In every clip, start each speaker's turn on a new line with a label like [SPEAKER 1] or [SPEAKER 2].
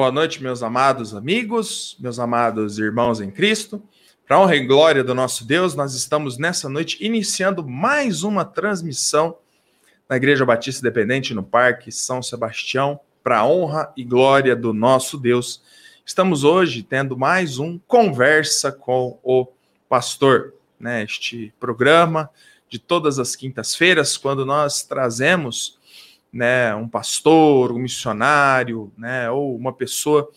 [SPEAKER 1] Boa noite, meus amados amigos, meus amados irmãos em Cristo. Para honra e glória do nosso Deus, nós estamos nessa noite iniciando mais uma transmissão na Igreja Batista Independente no Parque São Sebastião, para honra e glória do nosso Deus. Estamos hoje tendo mais um Conversa com o Pastor, né? Este programa de todas as quintas-feiras, quando nós trazemos né, um pastor, um missionário, né, ou uma pessoa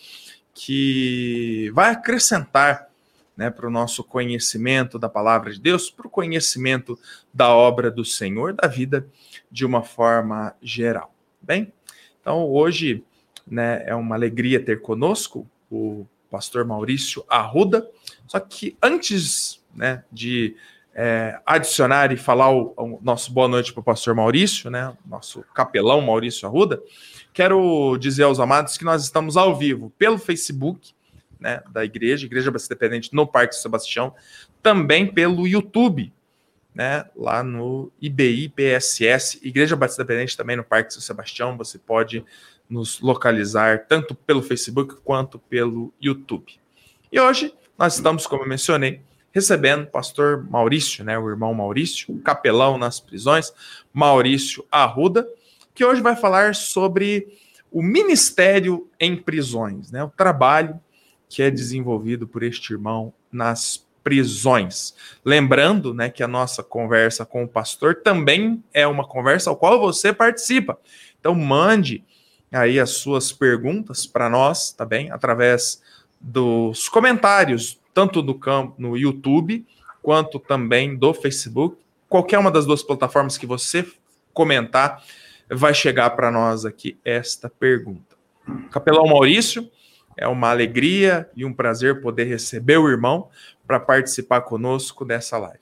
[SPEAKER 1] que vai acrescentar né, para o nosso conhecimento da palavra de Deus, para o conhecimento da obra do Senhor, da vida de uma forma geral. Bem, então hoje né, é uma alegria ter conosco o pastor Maurício Arruda, só que antes né, de é, adicionar e falar o, o, nosso boa noite para o pastor Maurício, né? Nosso capelão Maurício Arruda. Quero dizer aos amados que nós estamos ao vivo pelo Facebook, né, da igreja, Igreja Batista Independente no Parque Sebastião, também pelo YouTube, né, lá no IBI PSS, Igreja Batista Independente também no Parque São Sebastião, você pode nos localizar tanto pelo Facebook quanto pelo YouTube. E hoje nós estamos, como eu mencionei, recebendo o pastor Maurício, né, o irmão Maurício, capelão nas prisões, Maurício Arruda, que hoje vai falar sobre o ministério em prisões, né, o trabalho que é desenvolvido por este irmão nas prisões. Lembrando, né, que a nossa conversa com o pastor também é uma conversa ao qual você participa. Então mande aí as suas perguntas para nós, tá bem? Através dos comentários tanto no campo no YouTube quanto também do Facebook. Qualquer uma das duas plataformas que você comentar vai chegar para nós aqui esta pergunta. Capelão Maurício, é uma alegria e um prazer poder receber o irmão para participar conosco dessa live.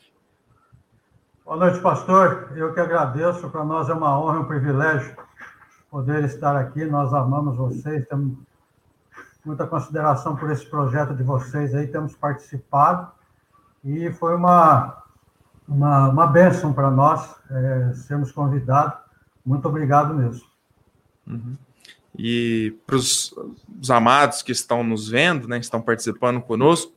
[SPEAKER 2] Boa noite, pastor. Eu que agradeço. Para nós é uma honra um privilégio poder estar aqui. Nós amamos vocês, temos muita consideração por esse projeto de vocês aí, temos participado e foi uma, uma, uma bênção para nós é, sermos convidados. Muito obrigado mesmo.
[SPEAKER 1] Uhum. E para os amados que estão nos vendo, né, estão participando conosco,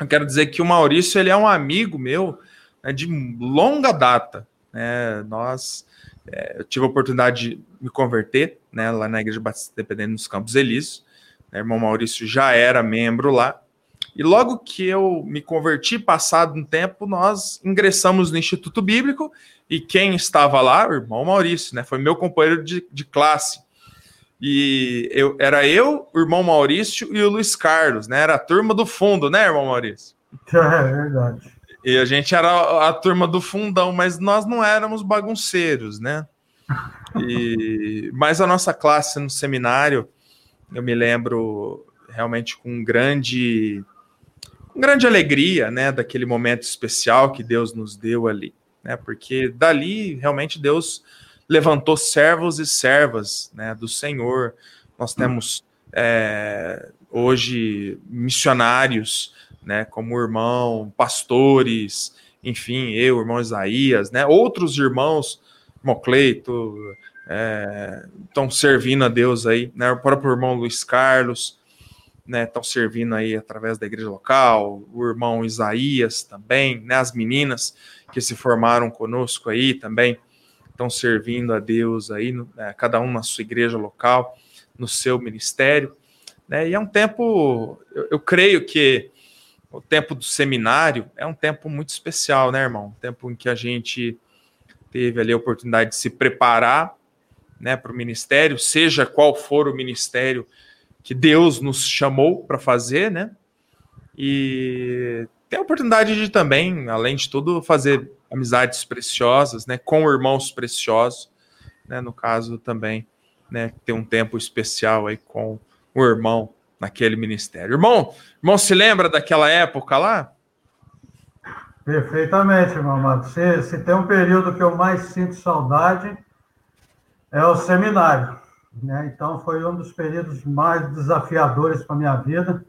[SPEAKER 1] eu quero dizer que o Maurício ele é um amigo meu né, de longa data. Né? Nós, é, eu tive a oportunidade de me converter né, lá na Igreja Batista Independente nos Campos Elíseos. Né, irmão Maurício já era membro lá. E logo que eu me converti, passado um tempo, nós ingressamos no Instituto Bíblico e quem estava lá, o irmão Maurício, né? Foi meu companheiro de, de classe. E eu, era eu, o irmão Maurício e o Luiz Carlos, né? Era a turma do fundo, né, irmão Maurício?
[SPEAKER 2] É verdade.
[SPEAKER 1] E a gente era a turma do fundão, mas nós não éramos bagunceiros, né? E, mas a nossa classe no seminário, eu me lembro realmente com grande, com grande alegria, né, daquele momento especial que Deus nos deu ali, né? Porque dali realmente Deus levantou servos e servas, né, do Senhor. Nós temos é, hoje missionários, né, como o irmão, pastores, enfim, eu, irmão Isaías, né, outros irmãos, Mocleito, estão é, servindo a Deus aí, né? O próprio irmão Luiz Carlos, né? Estão servindo aí através da igreja local, o irmão Isaías também, né? As meninas que se formaram conosco aí também estão servindo a Deus aí, né? cada um na sua igreja local, no seu ministério, né? E é um tempo, eu, eu creio que o tempo do seminário é um tempo muito especial, né, irmão? Um tempo em que a gente teve ali a oportunidade de se preparar né, para o ministério, seja qual for o ministério que Deus nos chamou para fazer, né? E tem a oportunidade de também, além de tudo, fazer amizades preciosas, né, com irmãos preciosos, né, no caso também, né, ter um tempo especial aí com o irmão naquele ministério. Irmão, irmão se lembra daquela época lá?
[SPEAKER 2] Perfeitamente, irmão amado. Se, se tem um período que eu mais sinto saudade, é o seminário. Né? Então, foi um dos períodos mais desafiadores para a minha vida.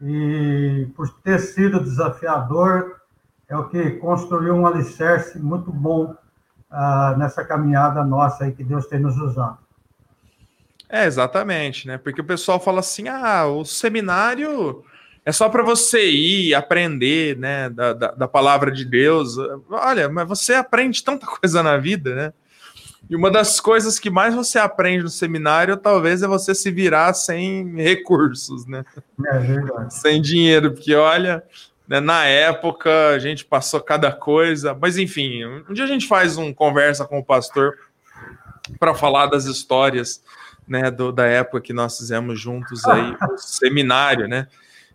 [SPEAKER 2] E por ter sido desafiador, é o que construiu um alicerce muito bom ah, nessa caminhada nossa aí que Deus tem nos usado.
[SPEAKER 1] É, exatamente, né? Porque o pessoal fala assim: ah, o seminário é só para você ir aprender, né, da, da, da, palavra de Deus. Olha, mas você aprende tanta coisa na vida, né? E uma das coisas que mais você aprende no seminário, talvez, é você se virar sem recursos, né? É verdade. Sem dinheiro, porque olha, né, na época a gente passou cada coisa, mas enfim, um dia a gente faz um conversa com o pastor para falar das histórias, né, do, da época que nós fizemos juntos aí, o seminário, né?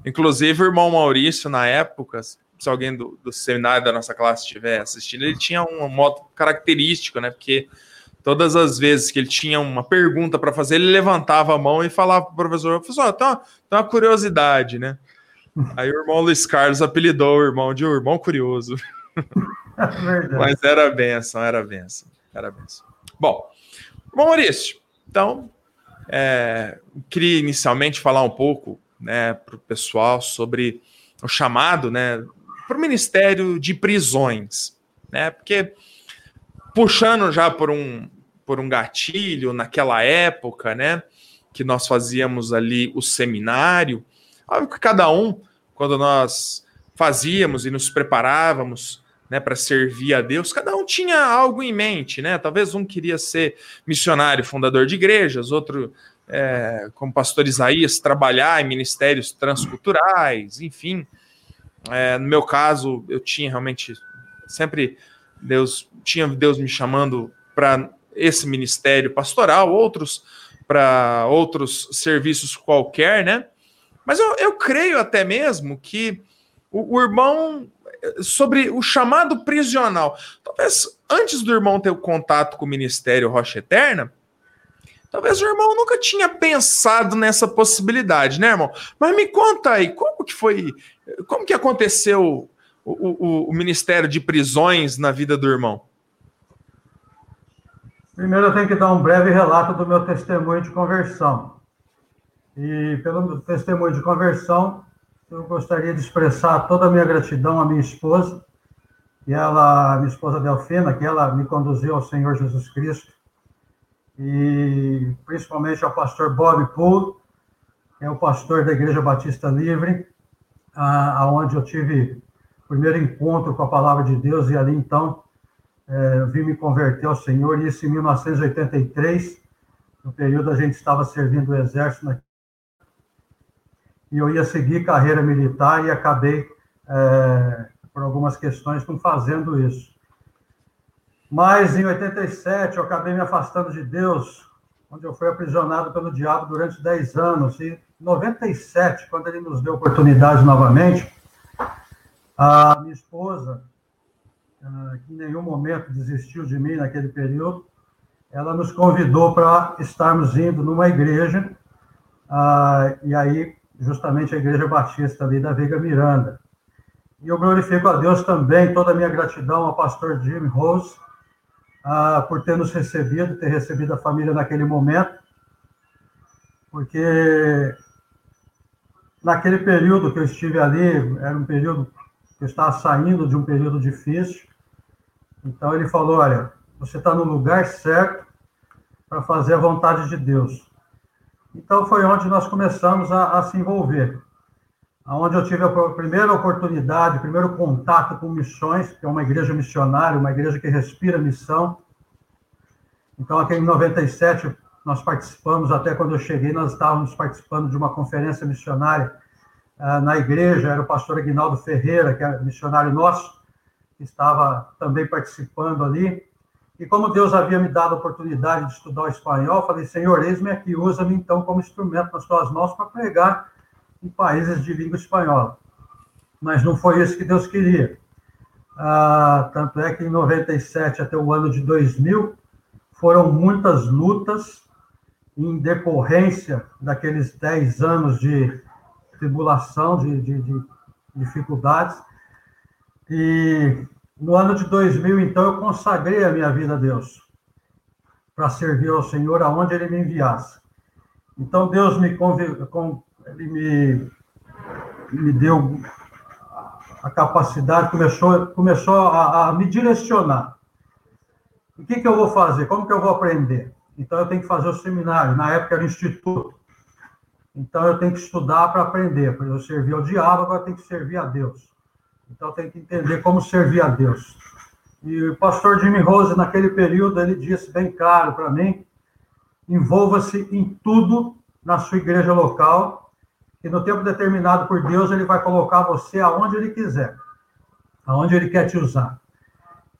[SPEAKER 1] Inclusive, o irmão Maurício, na época, se alguém do, do seminário da nossa classe estiver assistindo, ele tinha um modo característico, né? Porque todas as vezes que ele tinha uma pergunta para fazer, ele levantava a mão e falava para o professor: professor, tem uma, tem uma curiosidade, né? Aí o irmão Luiz Carlos apelidou o irmão de o irmão curioso. É Mas era benção, era benção, era benção. Bom, Maurício, então, é, queria inicialmente falar um pouco né, para o pessoal sobre o chamado né, para o Ministério de Prisões, né? Porque puxando já por um, por um gatilho naquela época, né? Que nós fazíamos ali o seminário. Óbvio que cada um, quando nós fazíamos e nos preparávamos né, para servir a Deus, cada um tinha algo em mente, né? Talvez um queria ser missionário, fundador de igrejas, outro é, como pastor Isaías, trabalhar em ministérios transculturais, enfim. É, no meu caso, eu tinha realmente sempre Deus tinha Deus me chamando para esse ministério pastoral, outros para outros serviços qualquer, né? Mas eu, eu creio até mesmo que o, o irmão sobre o chamado prisional, talvez antes do irmão ter o contato com o ministério Rocha Eterna, Talvez o irmão nunca tinha pensado nessa possibilidade, né, irmão? Mas me conta aí, como que foi, como que aconteceu o, o, o Ministério de Prisões na vida do irmão?
[SPEAKER 2] Primeiro eu tenho que dar um breve relato do meu testemunho de conversão. E pelo testemunho de conversão, eu gostaria de expressar toda a minha gratidão à minha esposa, que ela, minha esposa Delfina, que ela me conduziu ao Senhor Jesus Cristo e principalmente ao pastor Bob Poole, que é o pastor da Igreja Batista Livre, aonde eu tive primeiro encontro com a palavra de Deus e ali então é, vim me converter ao Senhor, e isso em 1983, no período a gente estava servindo o exército né? e eu ia seguir carreira militar e acabei é, por algumas questões não fazendo isso. Mas em 87 eu acabei me afastando de Deus, onde eu fui aprisionado pelo diabo durante 10 anos. E em 97, quando ele nos deu oportunidade novamente, a minha esposa, ah, que em nenhum momento desistiu de mim naquele período, ela nos convidou para estarmos indo numa igreja, ah, e aí, justamente a Igreja Batista ali da Veiga Miranda. E eu glorifico a Deus também, toda a minha gratidão ao pastor Jim Rose, ah, por ter nos recebido, ter recebido a família naquele momento, porque naquele período que eu estive ali, era um período que estava saindo de um período difícil, então ele falou: olha, você está no lugar certo para fazer a vontade de Deus. Então foi onde nós começamos a, a se envolver onde eu tive a primeira oportunidade, o primeiro contato com missões, que é uma igreja missionária, uma igreja que respira missão. Então, aqui em 97, nós participamos, até quando eu cheguei, nós estávamos participando de uma conferência missionária na igreja, era o pastor Aguinaldo Ferreira, que é missionário nosso, que estava também participando ali. E como Deus havia me dado a oportunidade de estudar o espanhol, falei, Senhor, eis-me aqui, usa-me então como instrumento nas tuas mãos para pregar em países de língua espanhola. Mas não foi isso que Deus queria. Ah, tanto é que em 97 até o ano de 2000 foram muitas lutas em decorrência daqueles 10 anos de tribulação, de, de, de dificuldades. E no ano de 2000, então, eu consagrei a minha vida a Deus para servir ao Senhor aonde Ele me enviasse. Então, Deus me ele me, me deu a capacidade, começou, começou a, a me direcionar. O que, que eu vou fazer? Como que eu vou aprender? Então eu tenho que fazer o seminário. Na época era instituto. Então eu tenho que estudar para aprender. Eu servi ao diabo, agora tenho que servir a Deus. Então eu tenho que entender como servir a Deus. E o pastor Jimmy Rose, naquele período, ele disse bem claro para mim: envolva-se em tudo na sua igreja local, e no tempo determinado por Deus, ele vai colocar você aonde ele quiser, aonde ele quer te usar.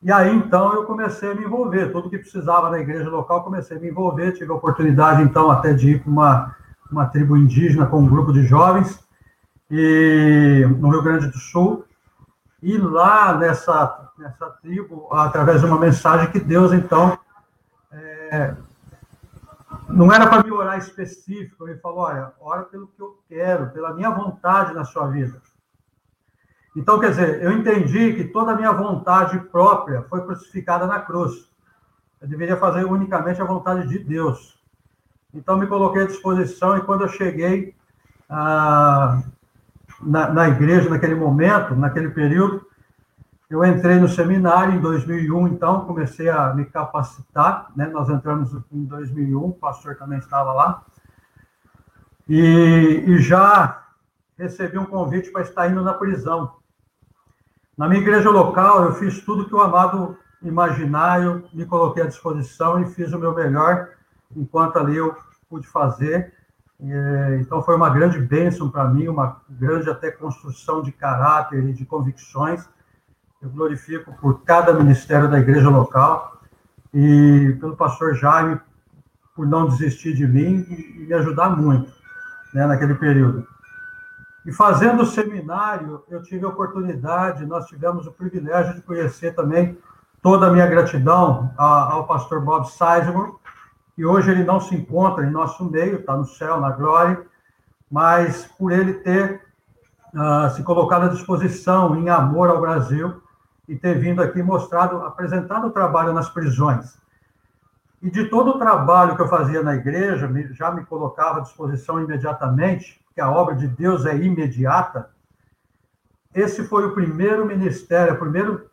[SPEAKER 2] E aí, então, eu comecei a me envolver. Tudo que precisava na igreja local, comecei a me envolver. Tive a oportunidade, então, até de ir para uma, uma tribo indígena com um grupo de jovens e, no Rio Grande do Sul. E lá nessa, nessa tribo, através de uma mensagem que Deus, então, é, não era para me orar específico, ele falou: olha, ora pelo que eu quero, pela minha vontade na sua vida. Então, quer dizer, eu entendi que toda a minha vontade própria foi crucificada na cruz. Eu deveria fazer unicamente a vontade de Deus. Então, me coloquei à disposição e quando eu cheguei ah, na, na igreja, naquele momento, naquele período, eu entrei no seminário em 2001, então comecei a me capacitar, né? Nós entramos em 2001, o pastor também estava lá. E, e já recebi um convite para estar indo na prisão. Na minha igreja local, eu fiz tudo que o amado imaginário me coloquei à disposição e fiz o meu melhor enquanto ali eu pude fazer. Então foi uma grande bênção para mim, uma grande até construção de caráter e de convicções. Eu glorifico por cada ministério da igreja local e pelo pastor Jaime por não desistir de mim e me ajudar muito né, naquele período. E fazendo o seminário, eu tive a oportunidade, nós tivemos o privilégio de conhecer também toda a minha gratidão ao pastor Bob Sizemore, que hoje ele não se encontra em nosso meio, está no céu, na glória, mas por ele ter uh, se colocado à disposição em amor ao Brasil e ter vindo aqui mostrado, apresentado o trabalho nas prisões. E de todo o trabalho que eu fazia na igreja, já me colocava à disposição imediatamente, que a obra de Deus é imediata, esse foi o primeiro ministério, o primeiro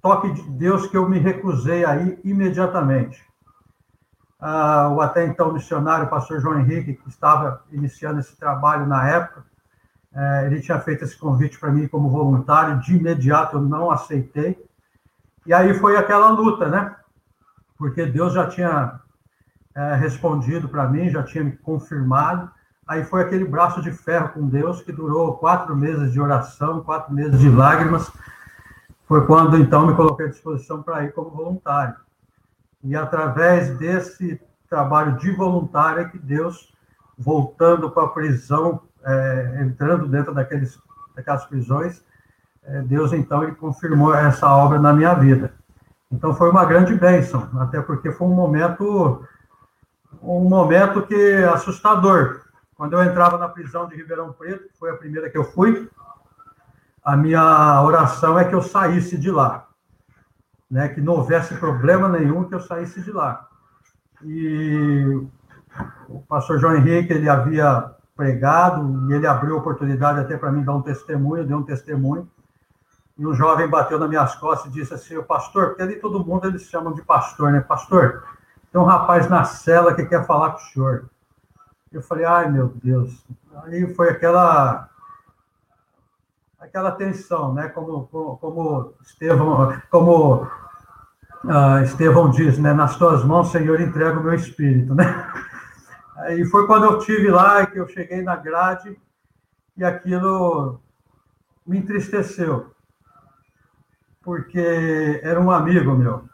[SPEAKER 2] toque de Deus que eu me recusei aí imediatamente. Ah, o até então missionário, o pastor João Henrique, que estava iniciando esse trabalho na época, eh, ele tinha feito esse convite para mim como voluntário, de imediato eu não aceitei. E aí foi aquela luta, né? Porque Deus já tinha eh, respondido para mim, já tinha me confirmado. Aí foi aquele braço de ferro com Deus que durou quatro meses de oração, quatro meses de lágrimas. Foi quando então me coloquei à disposição para ir como voluntário. E através desse trabalho de voluntário é que Deus, voltando para a prisão, é, entrando dentro daqueles, daquelas prisões, é, Deus então ele confirmou essa obra na minha vida. Então foi uma grande bênção, até porque foi um momento um momento que assustador, quando eu entrava na prisão de Ribeirão Preto, foi a primeira que eu fui, a minha oração é que eu saísse de lá. Né, que não houvesse problema nenhum que eu saísse de lá. E o pastor João Henrique, ele havia pregado, e ele abriu oportunidade até para mim dar um testemunho, deu um testemunho, e um jovem bateu nas minas costas e disse assim, o pastor, porque ali todo mundo eles chamam de pastor, né? Pastor, tem um rapaz na cela que quer falar com o senhor. Eu falei, ai meu Deus. Aí foi aquela aquela tensão, né? Como, como, como Estevão, como uh, Estevão diz, né? Nas tuas mãos, Senhor, entrego o meu espírito, né? Aí foi quando eu tive lá que eu cheguei na grade e aquilo me entristeceu, porque era um amigo meu.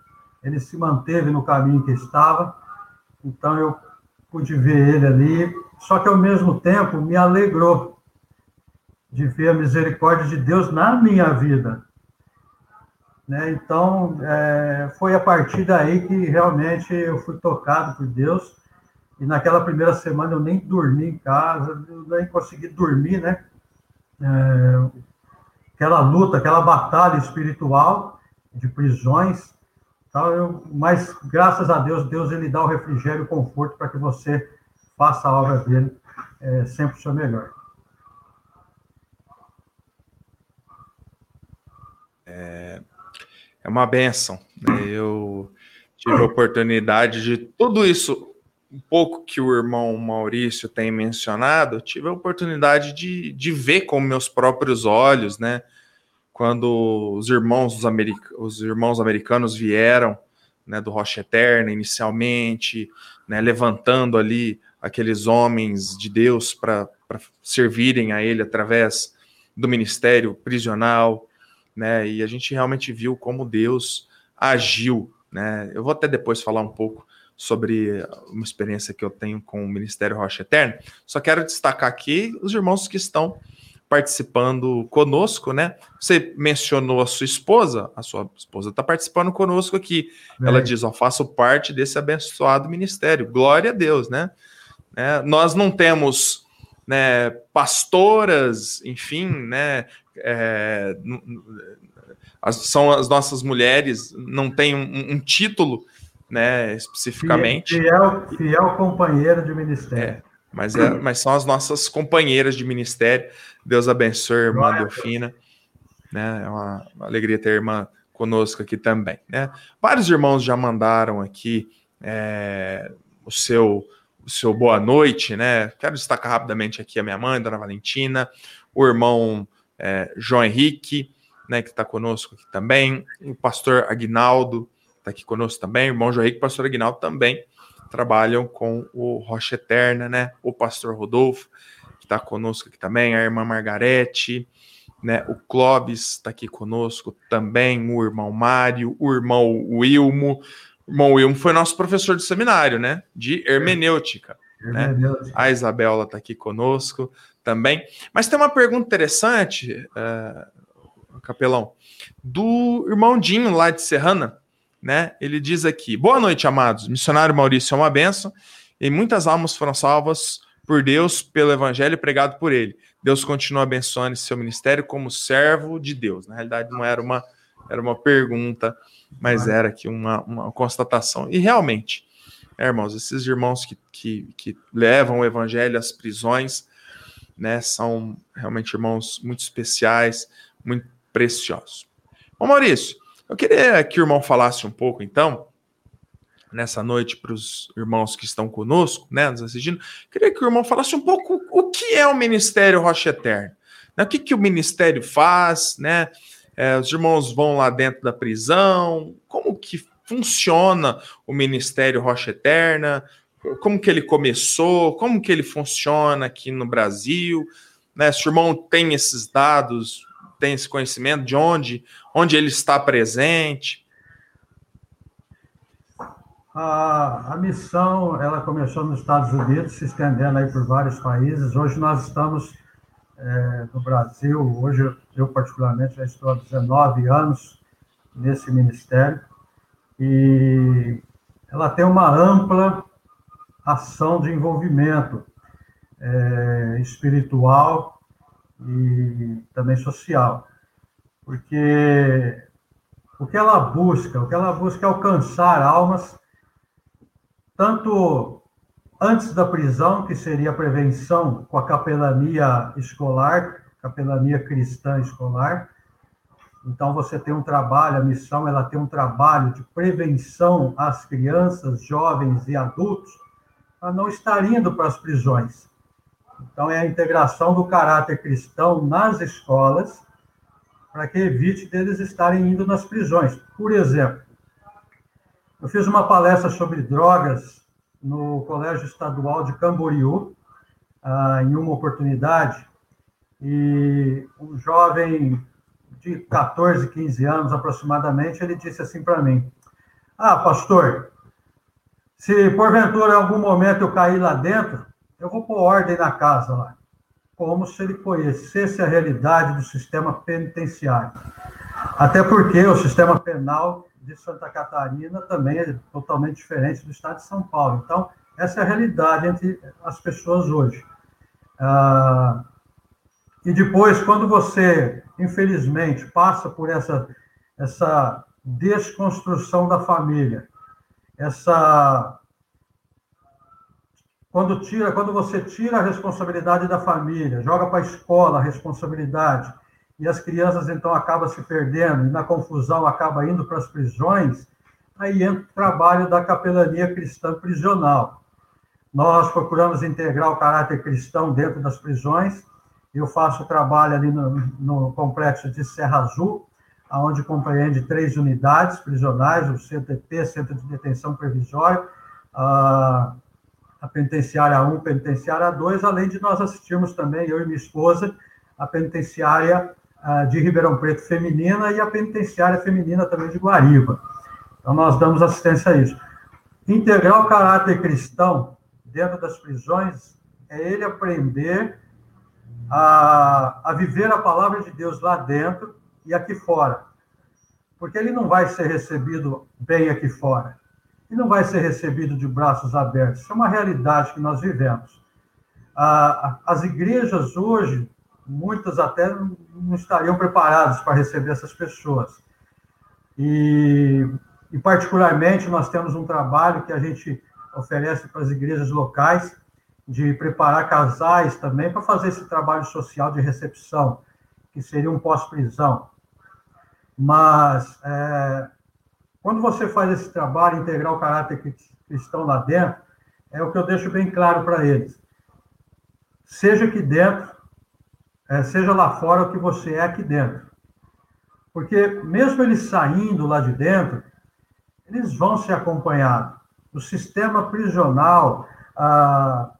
[SPEAKER 2] Ele se manteve no caminho que estava, então eu pude ver ele ali, só que ao mesmo tempo me alegrou de ver a misericórdia de Deus na minha vida. Né? Então, é, foi a partir daí que realmente eu fui tocado por Deus. E naquela primeira semana eu nem dormi em casa, nem consegui dormir, né? É, aquela luta, aquela batalha espiritual de prisões, então, eu, mas, graças a Deus, Deus ele dá o refrigério e o conforto para que você faça a obra dele é, sempre o seu melhor.
[SPEAKER 1] É, é uma benção. Né? Eu tive a oportunidade de tudo isso, um pouco que o irmão Maurício tem mencionado, tive a oportunidade de, de ver com meus próprios olhos, né? Quando os irmãos, os, americ os irmãos americanos vieram né, do Rocha Eterna inicialmente, né, levantando ali aqueles homens de Deus para servirem a ele através do ministério prisional, né? E a gente realmente viu como Deus agiu, né? Eu vou até depois falar um pouco sobre uma experiência que eu tenho com o Ministério Rocha Eterna. Só quero destacar aqui os irmãos que estão participando conosco, né? Você mencionou a sua esposa, a sua esposa está participando conosco aqui. É. Ela diz: Ó, faço parte desse abençoado ministério. Glória a Deus, né? É, nós não temos né, pastoras, enfim, né? É, as, são as nossas mulheres, não tem um, um título, né, especificamente.
[SPEAKER 2] Fiel, fiel companheira de ministério.
[SPEAKER 1] É, mas, é, mas são as nossas companheiras de ministério. Deus abençoe a irmã Delfina. Né? É uma, uma, alegria ter a irmã conosco aqui também. Né? Vários irmãos já mandaram aqui é, o seu o seu boa noite, né? Quero destacar rapidamente aqui a minha mãe, Dona Valentina, o irmão é, João Henrique, né, que está conosco aqui também, o pastor Aguinaldo está aqui conosco também, o irmão João Henrique e o pastor Aguinaldo também trabalham com o Rocha Eterna, né? O pastor Rodolfo, que está conosco aqui também, a irmã Margarete, né? O Clóvis está aqui conosco também, o irmão Mário, o irmão Wilmo. O irmão Wilmo foi nosso professor de seminário, né? De hermenêutica. Né? hermenêutica. Né? A Isabela está aqui conosco também. Mas tem uma pergunta interessante, uh, capelão, do irmão Dinho lá de Serrana né? Ele diz aqui: Boa noite, amados. Missionário Maurício é uma benção e muitas almas foram salvas por Deus pelo evangelho pregado por ele. Deus continua abençoando seu ministério como servo de Deus. Na realidade, não era uma, era uma pergunta, mas era aqui uma, uma constatação. E realmente, é, irmãos, esses irmãos que, que, que levam o evangelho às prisões, né, são realmente irmãos muito especiais, muito preciosos. Bom, Maurício, eu queria que o irmão falasse um pouco, então, nessa noite para os irmãos que estão conosco, né, nos assistindo. Queria que o irmão falasse um pouco o que é o Ministério Rocha Eterna. Né, o que, que o Ministério faz, né? É, os irmãos vão lá dentro da prisão, como que funciona o Ministério Rocha Eterna, como que ele começou, como que ele funciona aqui no Brasil, né? Se o irmão tem esses dados, tem esse conhecimento de onde, onde ele está presente?
[SPEAKER 2] A, a missão ela começou nos Estados Unidos, se estendendo aí por vários países. Hoje nós estamos é, no Brasil. Hoje eu particularmente já estou há 19 anos nesse ministério e ela tem uma ampla ação de envolvimento é, espiritual e também social, porque o que ela busca, o que ela busca é alcançar almas, tanto antes da prisão, que seria a prevenção com a capelania escolar, capelania cristã escolar. Então você tem um trabalho, a missão ela tem um trabalho de prevenção às crianças, jovens e adultos para não estar indo para as prisões. Então, é a integração do caráter cristão nas escolas, para que evite deles estarem indo nas prisões. Por exemplo, eu fiz uma palestra sobre drogas no Colégio Estadual de Camboriú, ah, em uma oportunidade, e um jovem de 14, 15 anos aproximadamente, ele disse assim para mim: Ah, pastor, se porventura em algum momento eu cair lá dentro, eu vou pôr ordem na casa lá, como se ele conhecesse a realidade do sistema penitenciário. Até porque o sistema penal de Santa Catarina também é totalmente diferente do estado de São Paulo. Então, essa é a realidade entre as pessoas hoje. Ah, e depois, quando você, infelizmente, passa por essa, essa desconstrução da família, essa quando, tira, quando você tira a responsabilidade da família, joga para a escola a responsabilidade, e as crianças então acabam se perdendo, e na confusão acaba indo para as prisões, aí entra o trabalho da capelania cristã prisional. Nós procuramos integrar o caráter cristão dentro das prisões. Eu faço trabalho ali no, no complexo de Serra Azul, onde compreende três unidades prisionais, o CTP, Centro de Detenção Previsório, a, a penitenciária 1, penitenciária 2, além de nós assistirmos também, eu e minha esposa, a penitenciária de Ribeirão Preto feminina e a penitenciária feminina também de Guariba. Então, nós damos assistência a isso. Integrar o caráter cristão dentro das prisões é ele aprender a, a viver a palavra de Deus lá dentro e aqui fora. Porque ele não vai ser recebido bem aqui fora. E não vai ser recebido de braços abertos. Isso é uma realidade que nós vivemos. As igrejas hoje, muitas até não estariam preparadas para receber essas pessoas. E, e, particularmente, nós temos um trabalho que a gente oferece para as igrejas locais, de preparar casais também para fazer esse trabalho social de recepção, que seria um pós-prisão. Mas, é, quando você faz esse trabalho, integrar o caráter cristão lá dentro, é o que eu deixo bem claro para eles. Seja aqui dentro, é, seja lá fora o que você é aqui dentro. Porque mesmo eles saindo lá de dentro, eles vão ser acompanhados. O sistema prisional, ah,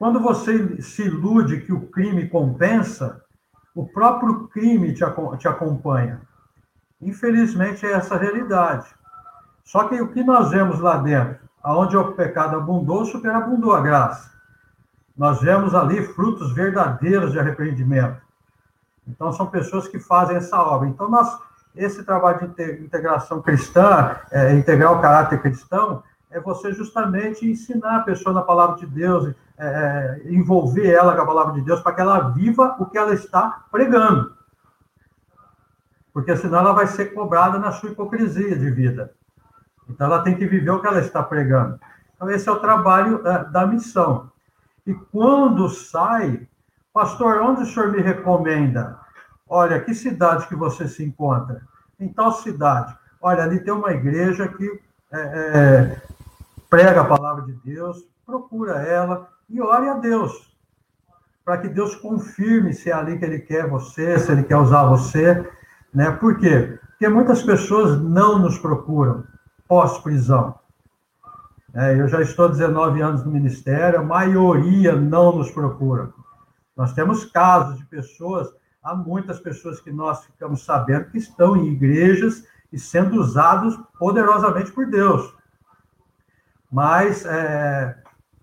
[SPEAKER 2] quando você se ilude que o crime compensa, o próprio crime te, te acompanha. Infelizmente, é essa a realidade. Só que o que nós vemos lá dentro, aonde o pecado abundou, superabundou a graça nós vemos ali frutos verdadeiros de arrependimento. Então, são pessoas que fazem essa obra. Então, nós, esse trabalho de integração cristã, é, integrar o caráter cristão, é você justamente ensinar a pessoa na palavra de Deus, é, envolver ela com a palavra de Deus, para que ela viva o que ela está pregando. Porque senão ela vai ser cobrada na sua hipocrisia de vida. Então, ela tem que viver o que ela está pregando. Então, esse é o trabalho é, da missão. E quando sai, pastor, onde o senhor me recomenda? Olha, que cidade que você se encontra? Em tal cidade. Olha, ali tem uma igreja que é, é, prega a palavra de Deus, procura ela e ore a Deus, para que Deus confirme se é ali que Ele quer você, se Ele quer usar você. Né? Por quê? Porque muitas pessoas não nos procuram pós-prisão. É, eu já estou 19 anos no Ministério, a maioria não nos procura. Nós temos casos de pessoas, há muitas pessoas que nós ficamos sabendo que estão em igrejas e sendo usados poderosamente por Deus. Mas, é,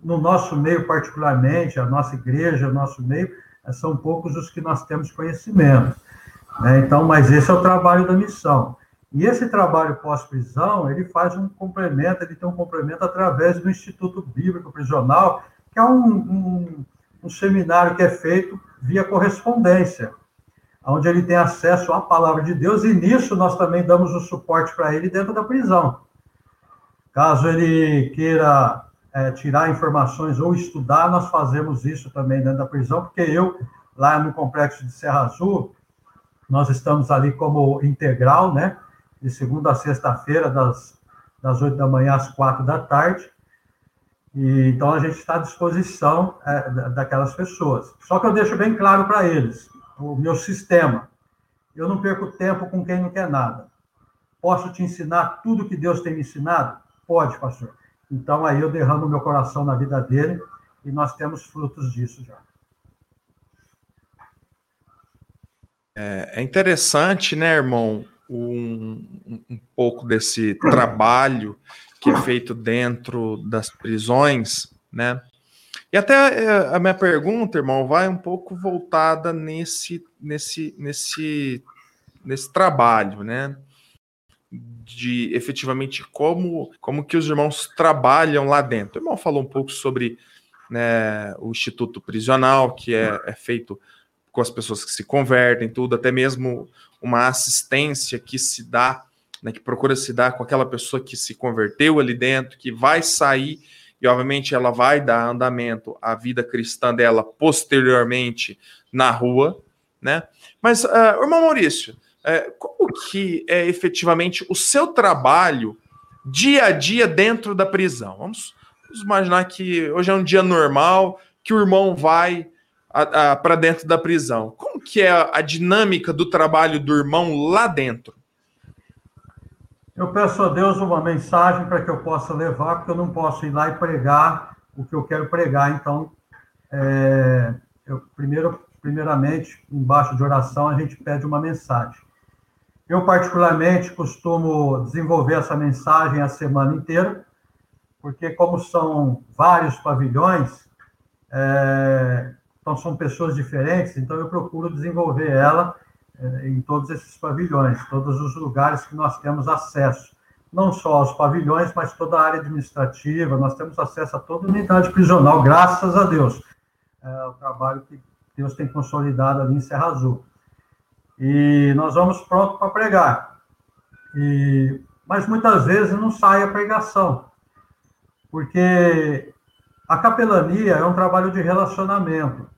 [SPEAKER 2] no nosso meio, particularmente, a nossa igreja, o nosso meio, são poucos os que nós temos conhecimento. Né? Então, mas esse é o trabalho da missão. E esse trabalho pós-prisão, ele faz um complemento, ele tem um complemento através do Instituto Bíblico Prisional, que é um, um, um seminário que é feito via correspondência, onde ele tem acesso à palavra de Deus, e nisso nós também damos o suporte para ele dentro da prisão. Caso ele queira é, tirar informações ou estudar, nós fazemos isso também dentro da prisão, porque eu, lá no complexo de Serra Azul, nós estamos ali como integral, né? de segunda a sexta-feira, das, das 8 da manhã às 4 da tarde. E, então, a gente está à disposição é, daquelas pessoas. Só que eu deixo bem claro para eles, o meu sistema. Eu não perco tempo com quem não quer nada. Posso te ensinar tudo que Deus tem me ensinado? Pode, pastor. Então, aí eu derramo meu coração na vida dele e nós temos frutos disso já.
[SPEAKER 1] É, é interessante, né, irmão, um, um pouco desse trabalho que é feito dentro das prisões, né? E até é, a minha pergunta, irmão, vai um pouco voltada nesse, nesse, nesse, nesse trabalho, né? De efetivamente como, como que os irmãos trabalham lá dentro. O irmão falou um pouco sobre né, o Instituto Prisional, que é, é feito com as pessoas que se convertem, tudo, até mesmo uma assistência que se dá, né, que procura se dar com aquela pessoa que se converteu ali dentro, que vai sair e obviamente ela vai dar andamento à vida cristã dela posteriormente na rua, né? Mas, uh, irmão Maurício, é, como que é efetivamente o seu trabalho dia a dia dentro da prisão? Vamos, vamos imaginar que hoje é um dia normal, que o irmão vai para dentro da prisão. Como que é a, a dinâmica do trabalho do irmão lá dentro?
[SPEAKER 2] Eu peço a Deus uma mensagem para que eu possa levar, porque eu não posso ir lá e pregar o que eu quero pregar. Então, é, eu primeiro, primeiramente, embaixo de oração, a gente pede uma mensagem. Eu, particularmente, costumo desenvolver essa mensagem a semana inteira, porque, como são vários pavilhões, é, então são pessoas diferentes, então eu procuro desenvolver ela é, em todos esses pavilhões, todos os lugares que nós temos acesso. Não só aos pavilhões, mas toda a área administrativa, nós temos acesso a toda a unidade prisional, graças a Deus. É o trabalho que Deus tem consolidado ali em Serra Azul. E nós vamos pronto para pregar. E, mas muitas vezes não sai a pregação, porque a capelania é um trabalho de relacionamento.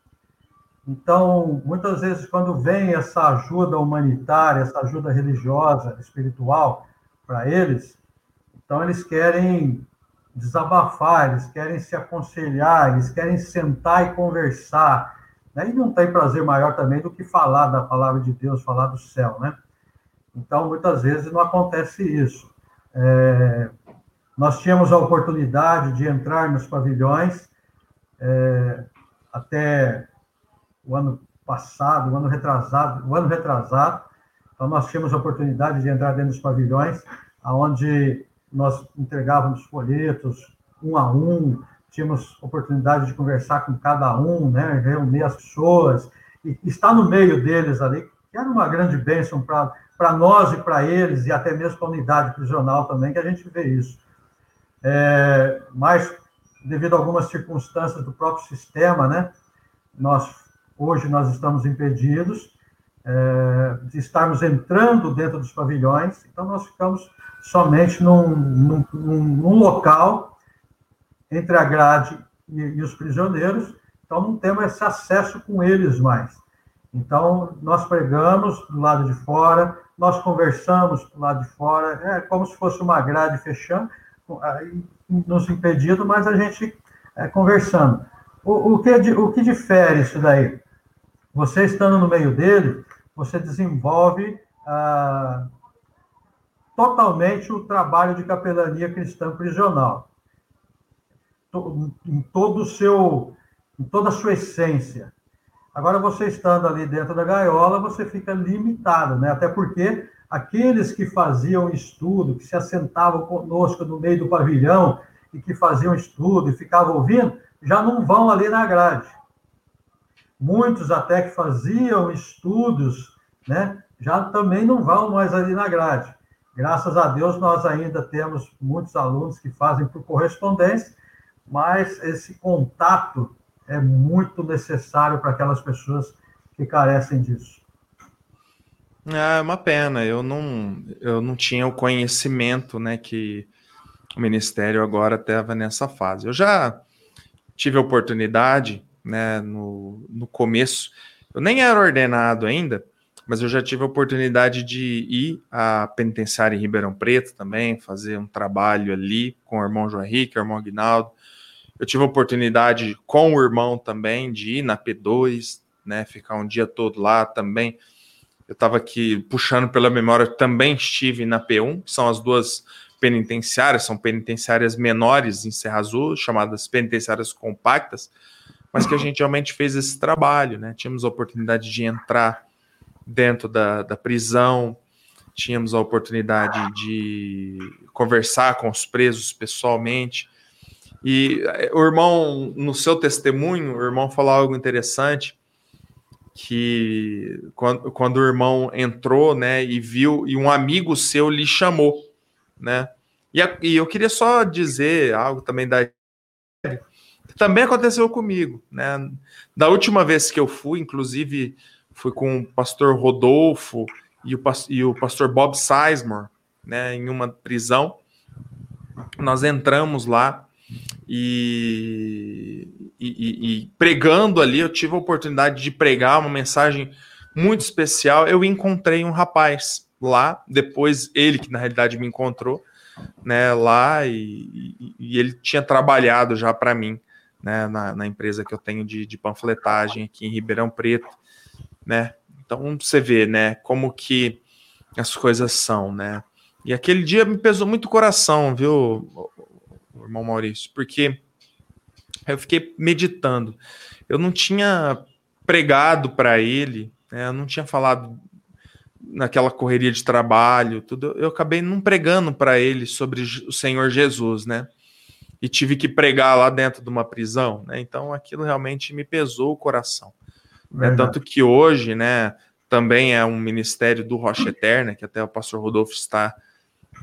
[SPEAKER 2] Então, muitas vezes, quando vem essa ajuda humanitária, essa ajuda religiosa, espiritual para eles, então eles querem desabafar, eles querem se aconselhar, eles querem sentar e conversar. Né? E não tem prazer maior também do que falar da palavra de Deus, falar do céu, né? Então, muitas vezes não acontece isso. É, nós tínhamos a oportunidade de entrar nos pavilhões é, até o ano passado, o ano retrasado, o ano retrasado. Então, nós tínhamos a oportunidade de entrar dentro dos pavilhões, aonde nós entregávamos folhetos um a um, tínhamos oportunidade de conversar com cada um, né, reunir as pessoas, e estar no meio deles ali, que era uma grande bênção para nós e para eles, e até mesmo para a unidade prisional também, que a gente vê isso. É, mas, devido a algumas circunstâncias do próprio sistema, né, nós Hoje nós estamos impedidos é, de estarmos entrando dentro dos pavilhões, então nós ficamos somente num, num, num local entre a grade e, e, os prisioneiros, então não temos esse acesso com eles mais. Então, nós pregamos do lado de fora, nós conversamos do lado de fora, é como se fosse uma grade fechando, nos impedindo, mas a gente é, conversando. O, o, que, o que difere isso daí? Você estando no meio dele, você desenvolve ah, totalmente o trabalho de capelania cristã prisional. Em todo o seu, em toda a sua essência. Agora, você estando ali dentro da gaiola, você fica limitado, né? Até porque aqueles que faziam estudo, que se assentavam conosco no meio do pavilhão e que faziam estudo e ficavam ouvindo, já não vão ali na grade muitos até que faziam estudos, né, já também não vão mais ali na grade. Graças a Deus, nós ainda temos muitos alunos que fazem por correspondência, mas esse contato é muito necessário para aquelas pessoas que carecem disso.
[SPEAKER 1] É uma pena, eu não, eu não tinha o conhecimento né, que o Ministério agora estava nessa fase. Eu já tive a oportunidade né, no, no começo. Eu nem era ordenado ainda, mas eu já tive a oportunidade de ir à penitenciária em Ribeirão Preto também, fazer um trabalho ali com o irmão João Henrique, o irmão Aguinaldo. Eu tive a oportunidade com o irmão também de ir na P2, né, ficar um dia todo lá também. Eu estava aqui puxando pela memória, também estive na P1, que são as duas penitenciárias, são penitenciárias menores em Serra Azul, chamadas penitenciárias compactas, mas que a gente realmente fez esse trabalho, né? Tínhamos a oportunidade de entrar dentro da, da prisão, tínhamos a oportunidade de conversar com os presos pessoalmente. E eh, o irmão, no seu testemunho, o irmão falou algo interessante, que quando, quando o irmão entrou, né, e viu, e um amigo seu lhe chamou, né, e, a, e eu queria só dizer algo também da também aconteceu comigo, né? Da última vez que eu fui, inclusive, fui com o pastor Rodolfo e o, e o pastor Bob Sizemore, né, em uma prisão. Nós entramos lá e, e, e, pregando ali, eu tive a oportunidade de pregar uma mensagem muito especial, eu encontrei um rapaz lá, depois ele que na realidade me encontrou, né, lá e, e, ele tinha trabalhado já para mim, né, na, na, empresa que eu tenho de, de, panfletagem aqui em Ribeirão Preto, né, então você vê, né, como que as coisas são, né, e aquele dia me pesou muito o coração, viu, irmão Maurício, porque eu fiquei meditando, eu não tinha pregado para ele, né, eu não tinha falado naquela correria de trabalho, tudo, eu acabei não pregando para ele sobre o Senhor Jesus, né? E tive que pregar lá dentro de uma prisão, né? Então aquilo realmente me pesou o coração. Né? Tanto que hoje, né, também é um ministério do Rocha Eterna, que até o pastor Rodolfo está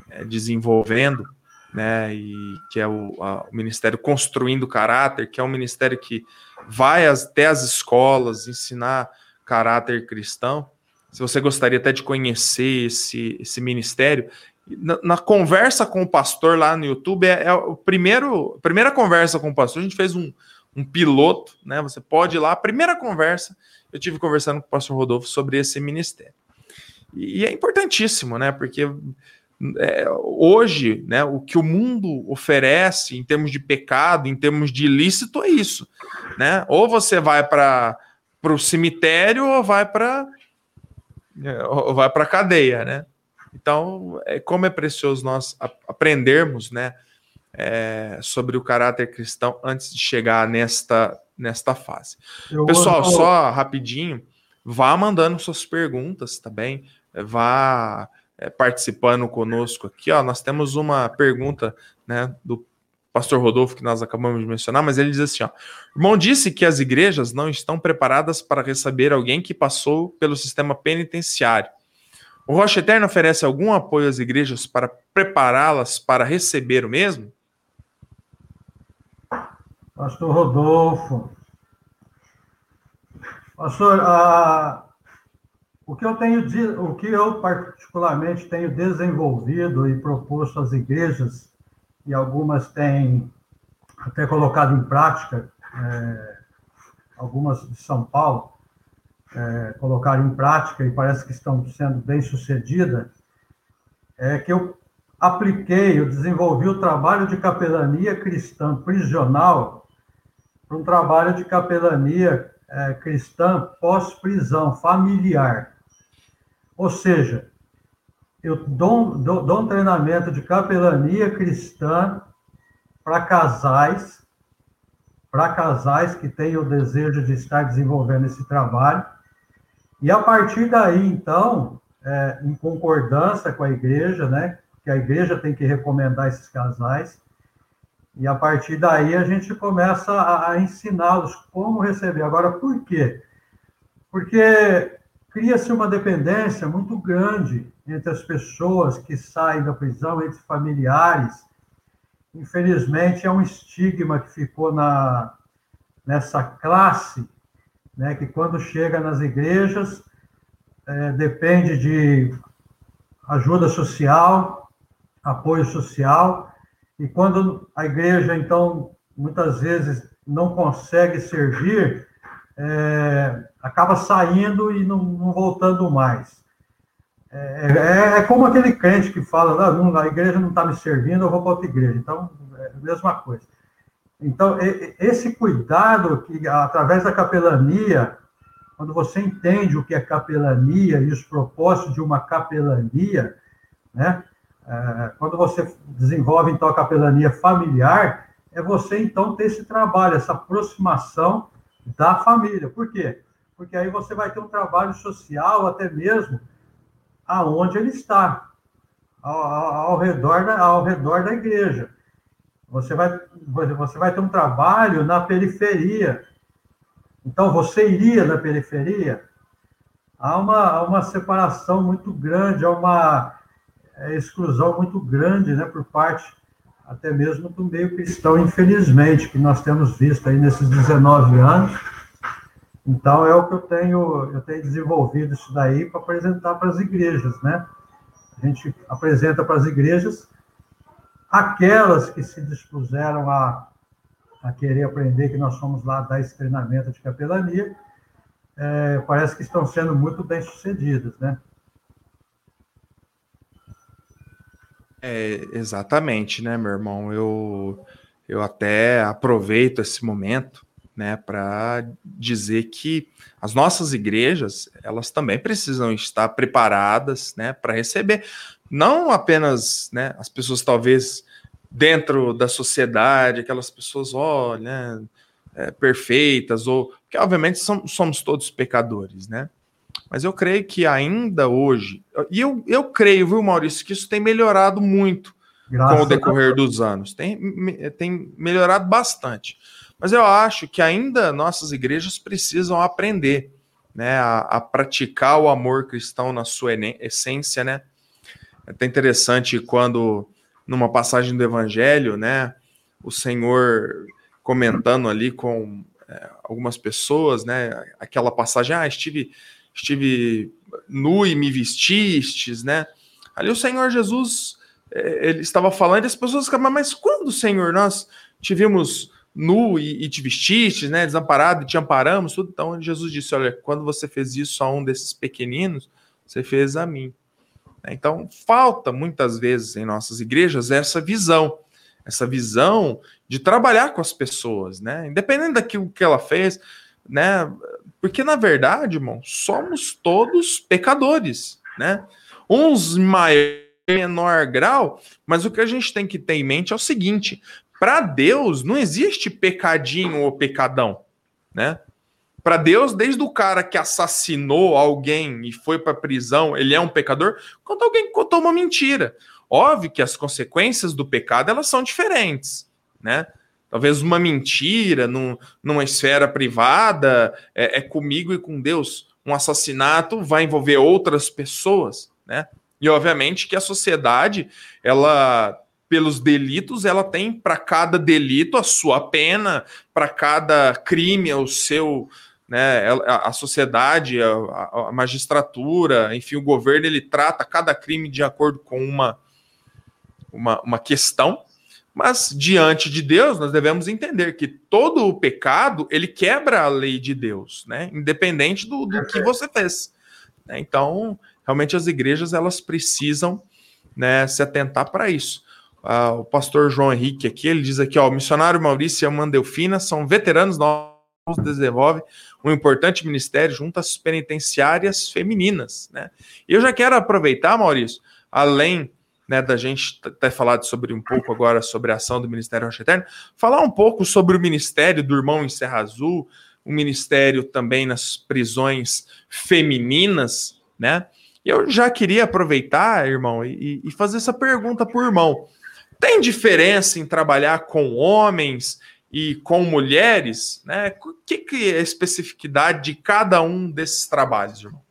[SPEAKER 1] é, desenvolvendo, né? E que é o, a, o Ministério Construindo Caráter, que é um ministério que vai até as escolas ensinar caráter cristão se você gostaria até de conhecer esse, esse ministério, na, na, conversa com o pastor lá no YouTube, é, é o primeiro, a primeira conversa com o pastor, a gente fez um, um piloto, né? Você pode ir lá, a primeira conversa, eu tive conversando com o pastor Rodolfo sobre esse ministério. E, e é importantíssimo, né? Porque é, hoje, né, o que o mundo oferece em termos de pecado, em termos de ilícito, é isso, né? Ou você vai para o cemitério ou vai para é, vai para a cadeia, né? Então, é, como é precioso nós aprendermos, né, é, sobre o caráter cristão antes de chegar nesta, nesta fase. Eu Pessoal, vou... só rapidinho, vá mandando suas perguntas também, vá é, participando conosco aqui. Ó, nós temos uma pergunta né, do pastor Rodolfo, que nós acabamos de mencionar, mas ele diz assim: ó, irmão disse que as igrejas não estão preparadas para receber alguém que passou pelo sistema penitenciário. O Rocha Eterno oferece algum apoio às igrejas para prepará-las para receber o mesmo?
[SPEAKER 2] Pastor Rodolfo. Pastor, a, o que eu tenho, o que eu particularmente tenho desenvolvido e proposto às igrejas e algumas têm até colocado em prática, é, algumas de São Paulo é, colocaram em prática e parece que estão sendo bem sucedidas, é que eu apliquei, eu desenvolvi o trabalho de capelania cristã prisional para um trabalho de capelania é, cristã pós-prisão familiar. Ou seja, eu dou, dou, dou um treinamento de capelania cristã para casais, para casais que têm o desejo de estar desenvolvendo esse trabalho. E a partir daí, então, é, em concordância com a igreja, né, que a igreja tem que recomendar esses casais, e a partir daí a gente começa a, a ensiná-los como receber. Agora, por quê? Porque cria-se uma dependência muito grande entre as pessoas que saem da prisão, entre familiares. Infelizmente, é um estigma que ficou na, nessa classe, né, que quando chega nas igrejas, é, depende de ajuda social, apoio social, e quando a igreja, então, muitas vezes não consegue servir, é, acaba saindo e não, não voltando mais. É, é, é, como aquele crente que fala, não, a igreja não está me servindo, eu vou para outra igreja. Então, é a mesma coisa. Então, esse cuidado que, através da capelania, quando você entende o que é capelania e os propósitos de uma capelania, né? É, quando você desenvolve, então, a capelania familiar, é você, então, ter esse trabalho, essa aproximação da família. Por quê? Porque aí você vai ter um trabalho social, até mesmo aonde ele está, ao, ao, redor, da, ao redor da igreja. Você vai, você vai ter um trabalho na periferia. Então, você iria na periferia? Há uma, há uma separação muito grande, há uma é, exclusão muito grande né, por parte até mesmo do meio cristão, infelizmente, que nós temos visto aí nesses 19 anos então é o que eu tenho, eu tenho desenvolvido isso daí para apresentar para as igrejas, né? A gente apresenta para as igrejas aquelas que se dispuseram a, a querer aprender, que nós somos lá dar esse treinamento de capelania, é, parece que estão sendo muito bem sucedidas, né?
[SPEAKER 1] É, exatamente, né, meu irmão? Eu, eu até aproveito esse momento, né, para dizer que as nossas igrejas, elas também precisam estar preparadas, né, para receber não apenas, né, as pessoas talvez dentro da sociedade, aquelas pessoas, olha, né, é, perfeitas, ou que obviamente somos, somos todos pecadores, né? Mas eu creio que ainda hoje, e eu, eu creio, viu, Maurício, que isso tem melhorado muito Graças com o decorrer dos anos. Tem, tem melhorado bastante. Mas eu acho que ainda nossas igrejas precisam aprender né, a, a praticar o amor cristão na sua essência, né? É até interessante quando, numa passagem do Evangelho, né, o Senhor comentando ali com é, algumas pessoas, né, aquela passagem, ah, estive estive nu e me vestistes, né? Ali o Senhor Jesus, é, ele estava falando e as pessoas ficavam, mas quando, Senhor, nós tivemos nu e, e te vestistes, né? Desamparado e te amparamos, tudo. Então Jesus disse: Olha, quando você fez isso a um desses pequeninos, você fez a mim. Então, falta muitas vezes em nossas igrejas essa visão, essa visão de trabalhar com as pessoas, né? Independente daquilo que ela fez, né? Porque na verdade, irmão, somos todos pecadores, né? Uns maior menor grau, mas o que a gente tem que ter em mente é o seguinte: para Deus não existe pecadinho ou pecadão, né? Para Deus, desde o cara que assassinou alguém e foi para prisão, ele é um pecador, quanto alguém que contou uma mentira. Óbvio que as consequências do pecado elas são diferentes, né? Talvez uma mentira num, numa esfera privada é, é, comigo e com Deus. Um assassinato vai envolver outras pessoas, né? E obviamente que a sociedade, ela pelos delitos, ela tem para cada delito a sua pena, para cada crime o seu, né? A, a sociedade, a, a, magistratura, enfim, o governo ele trata cada crime de acordo com uma uma, uma questão. Mas diante de Deus, nós devemos entender que todo o pecado ele quebra a lei de Deus, né? Independente do, do que você fez. Né? Então, realmente as igrejas elas precisam né, se atentar para isso. Ah, o pastor João Henrique aqui, ele diz aqui, ó, o missionário Maurício e a Mandelfina são veteranos novos, desenvolve um importante ministério junto às penitenciárias femininas, né? E eu já quero aproveitar, Maurício, além né, da gente ter falado sobre um pouco agora sobre a ação do Ministério Rocha Eterno, falar um pouco sobre o ministério do irmão em Serra Azul, o ministério também nas prisões femininas, né? Eu já queria aproveitar, irmão, e, e fazer essa pergunta para o irmão. Tem diferença em trabalhar com homens e com mulheres? Né? O que, que é a especificidade de cada um desses trabalhos, irmão?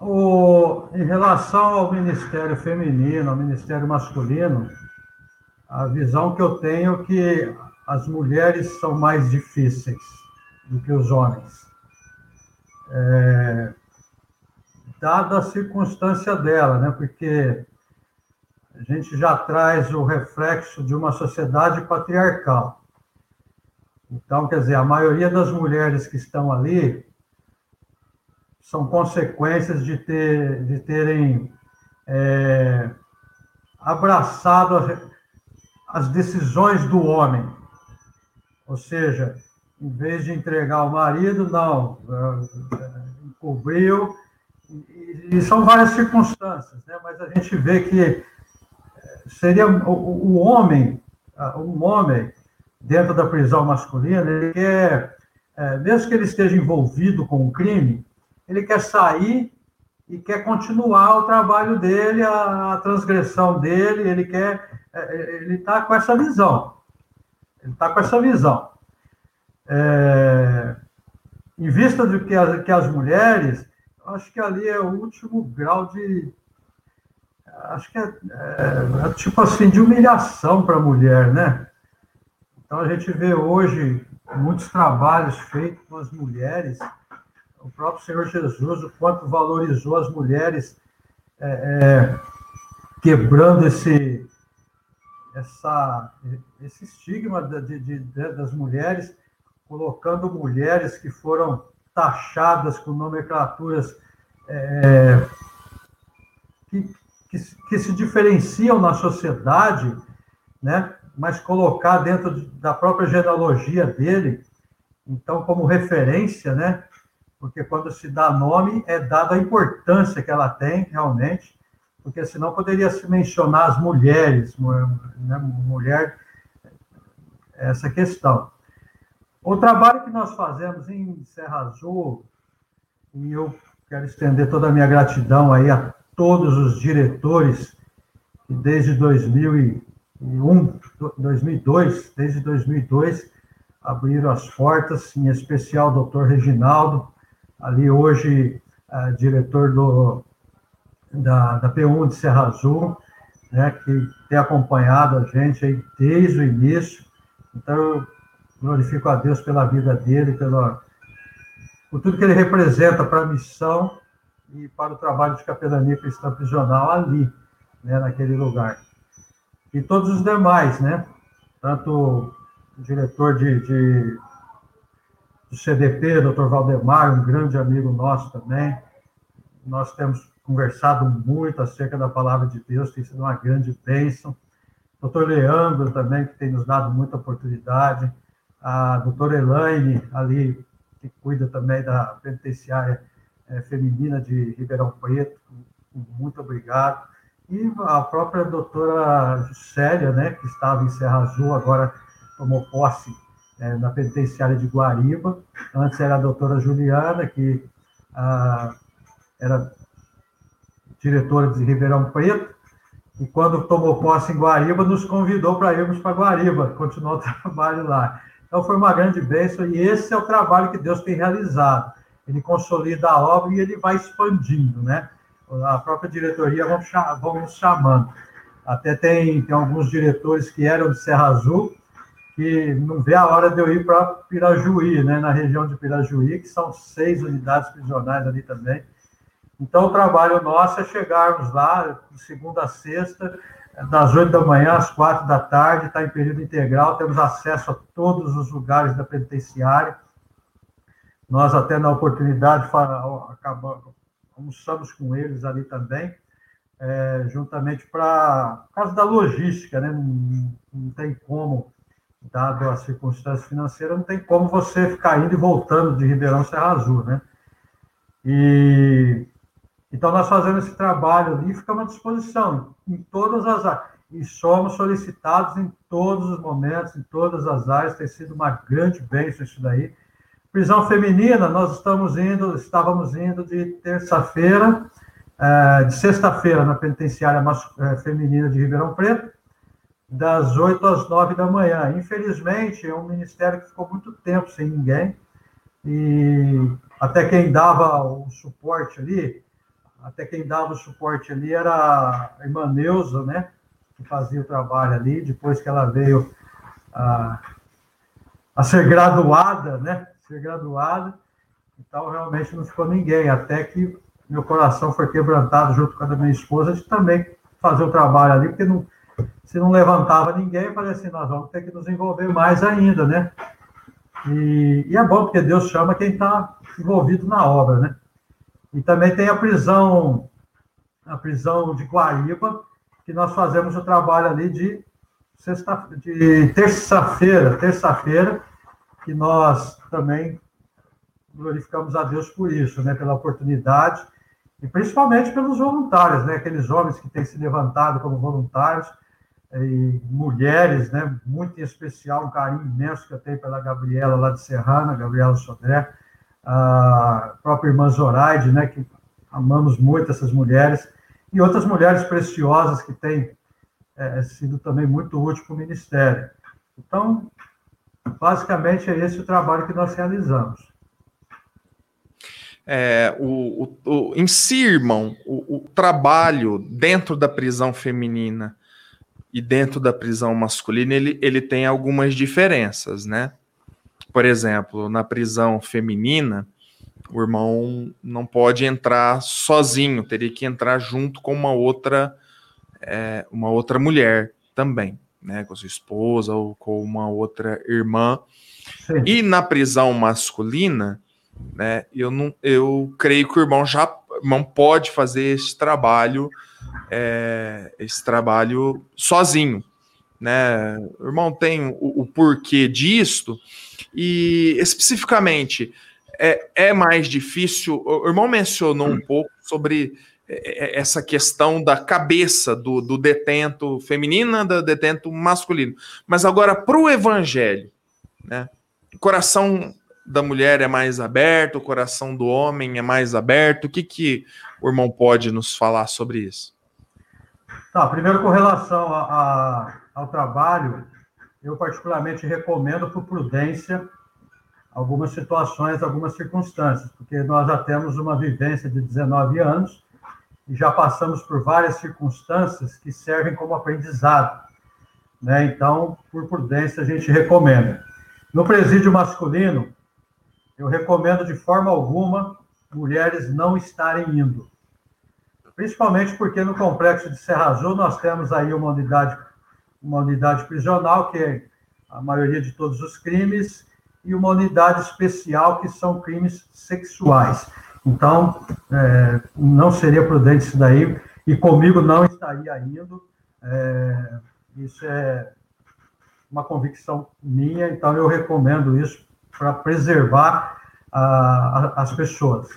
[SPEAKER 2] O, em relação ao ministério feminino, ao ministério masculino, a visão que eu tenho é que as mulheres são mais difíceis do que os homens. É, dada a circunstância dela, né? Porque a gente já traz o reflexo de uma sociedade patriarcal. Então, quer dizer, a maioria das mulheres que estão ali são consequências de, ter, de terem é, abraçado as, decisões do homem. Ou seja, em vez de entregar o marido, não, encobriu. E, são várias circunstâncias, né? mas a gente vê que é, seria o, o homem, um homem dentro da prisão masculina, ele quer, é, mesmo que ele esteja envolvido com um crime, ele quer sair e quer continuar o trabalho dele, a, transgressão dele, ele quer, é, é, ele está com essa visão, ele está com essa visão. É, em vista do que as, que as mulheres, acho que ali é o último grau de, acho que é, é, é tipo assim, de humilhação para a mulher, né? Então a gente vê hoje muitos trabalhos feitos com as mulheres o próprio Senhor Jesus, o quanto valorizou as mulheres, é, é, quebrando esse, essa, esse estigma de, de, de, das mulheres colocando mulheres que foram taxadas com nomenclaturas é, que, que, que, se diferenciam na sociedade, né? mas colocar dentro da própria genealogia dele, então, como referência, né? porque quando se dá nome, é dada a importância que ela tem, realmente, porque senão poderia se mencionar as mulheres, né? mulher, essa questão. O trabalho que nós fazemos em Serra Azul, e eu quero estender toda a minha gratidão aí a todos os diretores que desde 2001, 2002, desde 2002, abriram as portas, em especial o doutor Reginaldo, ali hoje é, diretor do, da, da P1 de Serra Azul, né, que tem acompanhado a gente aí desde o início. Então, eu glorifico a Deus pela vida dele, pela, por tudo que ele representa para a missão e para o trabalho de capelania cristã prisional ali, né, naquele lugar. E todos os demais, né? Tanto o diretor de, de do CDP, doutor Valdemar, um grande amigo nosso também. Nós temos conversado muito acerca da palavra de Deus, tem sido uma grande bênção. Doutor Leandro também, que tem nos dado muita oportunidade a doutora Elaine, ali, que cuida também da penitenciária feminina de Ribeirão Preto, muito obrigado. E a própria doutora Célia, né, que estava em Serra Azul, agora tomou posse é, na penitenciária de Guariba. Antes era a doutora Juliana, que ah, era diretora de Ribeirão Preto, e quando tomou posse em Guariba, nos convidou para irmos para Guariba, continuar o trabalho lá. Então, foi uma grande bênção, e esse é o trabalho que Deus tem realizado. Ele consolida a obra e ele vai expandindo, né? A própria diretoria vão, vão nos chamando. Até tem, tem alguns diretores que eram de Serra Azul, que não vê a hora de eu ir para Pirajuí, né? Na região de Pirajuí, que são seis unidades prisionais ali também. Então, o trabalho nosso é chegarmos lá, de segunda a sexta, das 8 da manhã às 4 da tarde, está em período integral, temos acesso a todos os lugares da penitenciária. Nós, até na oportunidade, almoçamos com eles ali também, é, juntamente para por causa da logística, né? Não, não, tem como, dado as circunstâncias financeiras, não tem como você ficar indo e voltando de Ribeirão Serra Azul, né? E então, nós fazemos esse trabalho ali e ficamos à disposição em todas as áreas. E somos solicitados em todos os momentos, em todas as áreas. Tem sido uma grande bênção isso daí. Prisão feminina, nós estamos indo, estávamos indo de terça-feira, é, de sexta-feira, na penitenciária é, feminina de Ribeirão Preto, das 8 às 9 da manhã. Infelizmente, é um ministério que ficou muito tempo sem ninguém, e até quem dava o suporte ali, até quem dava o suporte ali era a irmã Neuza, né? Que fazia o trabalho ali, depois que ela veio a, a ser graduada, né? Ser graduada. Então, realmente não ficou ninguém, até que meu coração foi quebrantado junto com a da minha esposa de também fazer o trabalho ali, porque não, se não levantava ninguém, eu falei assim, nós vamos ter que nos envolver mais ainda, né? E, e é bom, porque Deus chama quem está envolvido na obra, né? E também tem a prisão, a prisão de Guaíba, que nós fazemos o trabalho ali de sexta, de terça-feira, terça-feira, que nós também glorificamos a Deus por isso, né, pela oportunidade e principalmente pelos voluntários, né, aqueles homens que têm se levantado como voluntários e mulheres, né, muito em especial um carinho imenso que eu tenho pela Gabriela lá de Serrana, Gabriela Sodré, a própria irmã Zoraide, né, que amamos muito essas mulheres, e outras mulheres preciosas que têm é, sido também muito útil para o Ministério. Então, basicamente, é esse o trabalho que nós realizamos.
[SPEAKER 1] É, o, o, o, em si, irmão, o, o trabalho dentro da prisão feminina e dentro da prisão masculina, ele, ele tem algumas diferenças, né? Por exemplo, na prisão feminina, o irmão não pode entrar sozinho, teria que entrar junto com uma outra, é, uma outra mulher também, né, com a sua esposa ou com uma outra irmã. Sim. E na prisão masculina, né, eu não, eu creio que o irmão já o irmão pode fazer esse trabalho, é, esse trabalho sozinho, né? O irmão tem o, o porquê disto e especificamente é, é mais difícil. O irmão mencionou um pouco sobre essa questão da cabeça do, do detento feminina, do detento masculino. Mas agora, para o evangelho, né? O coração da mulher é mais aberto, o coração do homem é mais aberto. O que, que o irmão pode nos falar sobre isso?
[SPEAKER 2] Tá, primeiro com relação a, a, ao trabalho, eu particularmente recomendo por prudência algumas situações, algumas circunstâncias, porque nós já temos uma vivência de 19 anos e já passamos por várias circunstâncias que servem como aprendizado. Né? Então, por prudência, a gente recomenda. No presídio masculino, eu recomendo de forma alguma mulheres não estarem indo. Principalmente porque no complexo de Serra Azul nós temos aí uma unidade, uma unidade prisional, que é a maioria de todos os crimes, e uma unidade especial, que são crimes sexuais. Então, é, não seria prudente isso daí, e comigo não estaria indo. É, isso é uma convicção minha, então eu recomendo isso para preservar a, a, as pessoas.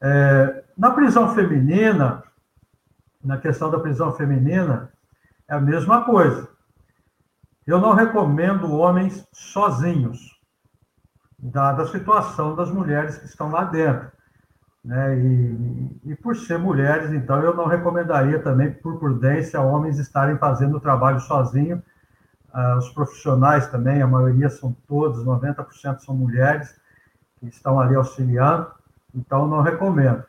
[SPEAKER 2] É, na prisão feminina, na questão da prisão feminina, é a mesma coisa. Eu não recomendo homens sozinhos, dada a situação das mulheres que estão lá dentro. Né? E, e, por ser mulheres, então, eu não recomendaria também, por prudência, homens estarem fazendo o trabalho sozinho. Ah, os profissionais também, a maioria são todos, 90% são mulheres que estão ali auxiliando, então não recomendo.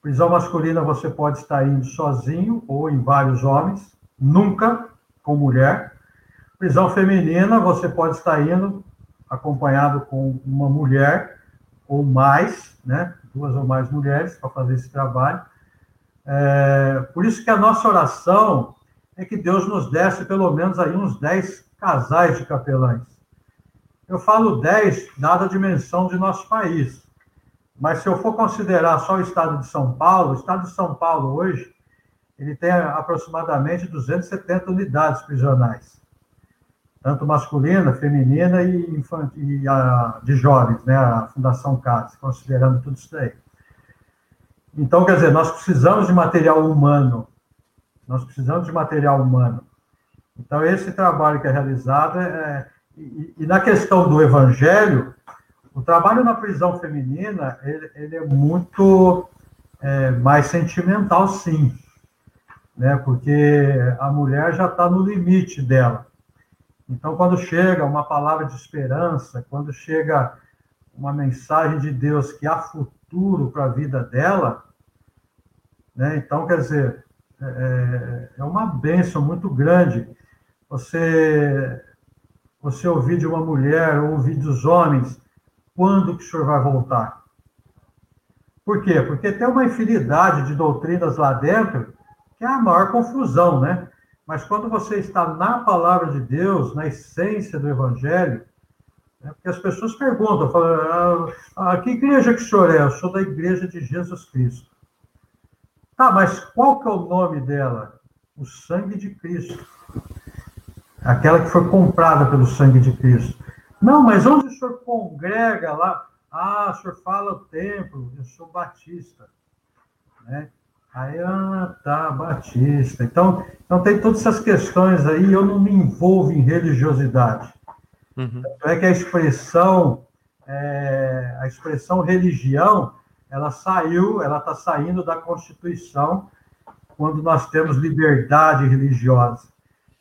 [SPEAKER 2] Prisão masculina você pode estar indo sozinho ou em vários homens, nunca com mulher. Prisão feminina você pode estar indo acompanhado com uma mulher ou mais, né? Duas ou mais mulheres para fazer esse trabalho. É, por isso que a nossa oração é que Deus nos desse pelo menos aí uns 10 casais de capelães. Eu falo 10, dada a dimensão de nosso país. Mas se eu for considerar só o estado de São Paulo, o estado de São Paulo hoje, ele tem aproximadamente 270 unidades prisionais. Tanto masculina, feminina e, e a, de jovens, né, a Fundação CAS, considerando tudo isso aí. Então, quer dizer, nós precisamos de material humano. Nós precisamos de material humano. Então, esse trabalho que é realizado é. E, e na questão do evangelho, o trabalho na prisão feminina, ele, ele é muito é, mais sentimental, sim. Né? Porque a mulher já está no limite dela. Então, quando chega uma palavra de esperança, quando chega uma mensagem de Deus que há futuro para a vida dela, né? então, quer dizer, é, é uma bênção muito grande você, você ouvir de uma mulher ou ouvir dos homens quando que o senhor vai voltar. Por quê? Porque tem uma infinidade de doutrinas lá dentro que é a maior confusão, né? Mas quando você está na palavra de Deus, na essência do evangelho, né? porque as pessoas perguntam, falam, ah, ah, que igreja que o senhor é? Eu sou da igreja de Jesus Cristo. Tá, mas qual que é o nome dela? O sangue de Cristo aquela que foi comprada pelo sangue de Cristo. Não, mas onde o senhor congrega lá? Ah, o senhor fala o templo, eu sou batista. Né? Aí, ah, tá, batista. Então, então tem todas essas questões aí, eu não me envolvo em religiosidade. Uhum. É que a expressão, é, a expressão religião, ela saiu, ela está saindo da Constituição quando nós temos liberdade religiosa.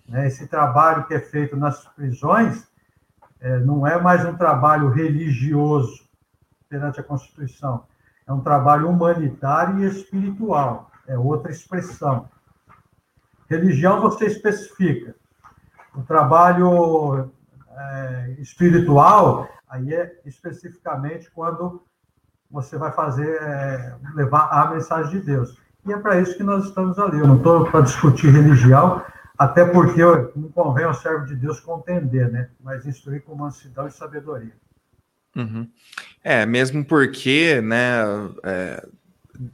[SPEAKER 2] Né? Esse trabalho que é feito nas prisões é, não é mais um trabalho religioso perante a Constituição, é um trabalho humanitário e espiritual, é outra expressão. Religião você especifica. O trabalho é, espiritual, aí é especificamente quando você vai fazer, é, levar a mensagem de Deus. E é para isso que nós estamos ali. Eu não estou para discutir religião, Até porque não convém ao servo de Deus contender, né? Mas instruir com mansidão e sabedoria.
[SPEAKER 1] Uhum. É, mesmo porque, né, é,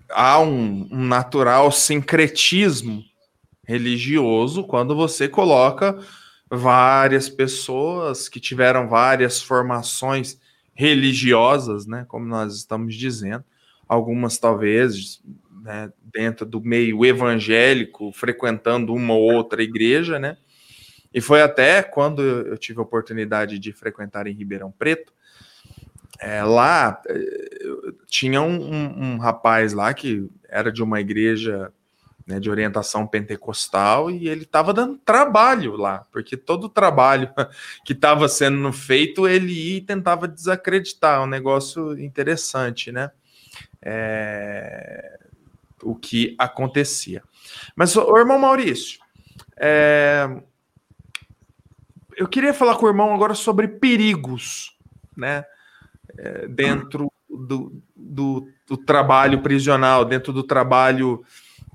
[SPEAKER 1] há um, um, natural sincretismo religioso quando você coloca várias pessoas que tiveram várias formações religiosas, né, como nós estamos dizendo, algumas talvez né, dentro do meio evangélico, frequentando uma ou outra igreja, né? E foi até quando eu tive a oportunidade de frequentar em Ribeirão Preto. É, lá eh, tinha um, um, um, rapaz lá que era de uma igreja né, de orientação pentecostal e ele estava dando trabalho lá, porque todo o trabalho que estava sendo feito ele ia e tentava desacreditar, um negócio interessante, né? É, o que acontecia. Mas, o irmão Maurício, é, eu queria falar com o irmão agora sobre perigos, né? É, dentro do, do, do, trabalho prisional, dentro do trabalho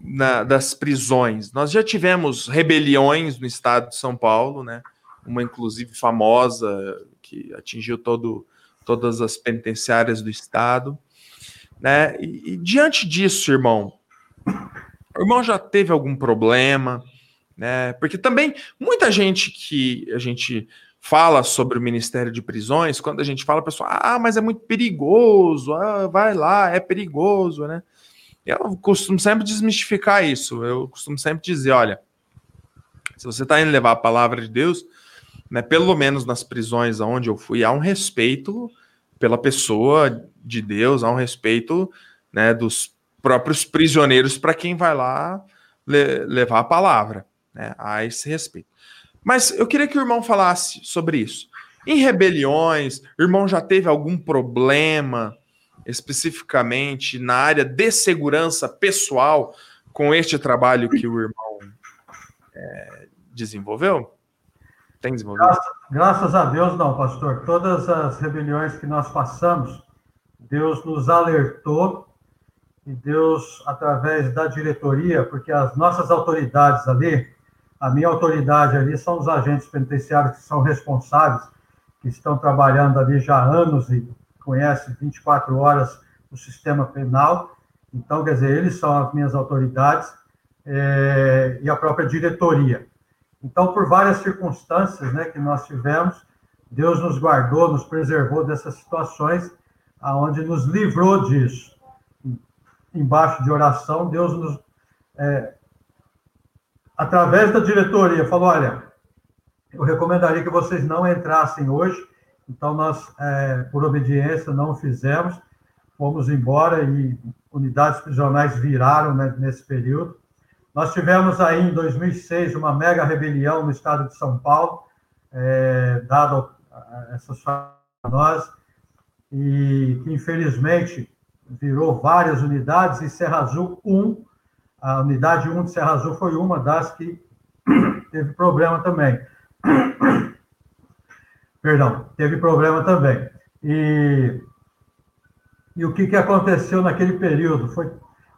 [SPEAKER 1] na, das prisões. Nós já tivemos rebeliões no estado de São Paulo, né? Uma inclusive famosa que atingiu todo, todas as penitenciárias do estado. Né? E, e, diante disso, irmão, o irmão já teve algum problema, né? Porque também muita gente que a gente fala sobre o Ministério de Prisões, quando a gente fala, a pessoa, ah, mas é muito perigoso, ah, vai lá, é perigoso, né? Eu costumo sempre desmistificar isso. Eu costumo sempre dizer, olha, se você está indo levar a palavra de Deus, né, pelo menos nas prisões onde eu fui, há um respeito pela pessoa de Deus, há um respeito né, dos próprios prisioneiros para quem vai lá le levar a palavra, né, há esse respeito. Mas eu queria que o irmão falasse sobre isso. Em rebeliões, o irmão já teve algum problema especificamente na área de segurança pessoal com este trabalho que o irmão é, desenvolveu?
[SPEAKER 2] Tem desenvolvido? Graças, graças a Deus, não, pastor. Todas as rebeliões que nós passamos, Deus nos alertou e Deus, através da diretoria, porque as nossas autoridades ali, a minha autoridade ali são os agentes penitenciários que são responsáveis, que estão trabalhando ali já há anos e conhecem 24 horas o sistema penal. Então, quer dizer, eles são as minhas autoridades é, e a própria diretoria. Então, por várias circunstâncias né, que nós tivemos, Deus nos guardou, nos preservou dessas situações, aonde nos livrou disso. Embaixo de oração, Deus nos, é, através da diretoria, falou: olha, eu recomendaria que vocês não entrassem hoje. Então, nós, é, por obediência, não fizemos, fomos embora e unidades prisionais viraram né, nesse período. Nós tivemos aí em 2006 uma mega rebelião no estado de São Paulo, é, dado essas nós, e que infelizmente virou várias unidades, e Serra Azul 1, a unidade 1 de Serra Azul foi uma das que teve problema também. Perdão, teve problema também. E, e o que, que aconteceu naquele período? Foi,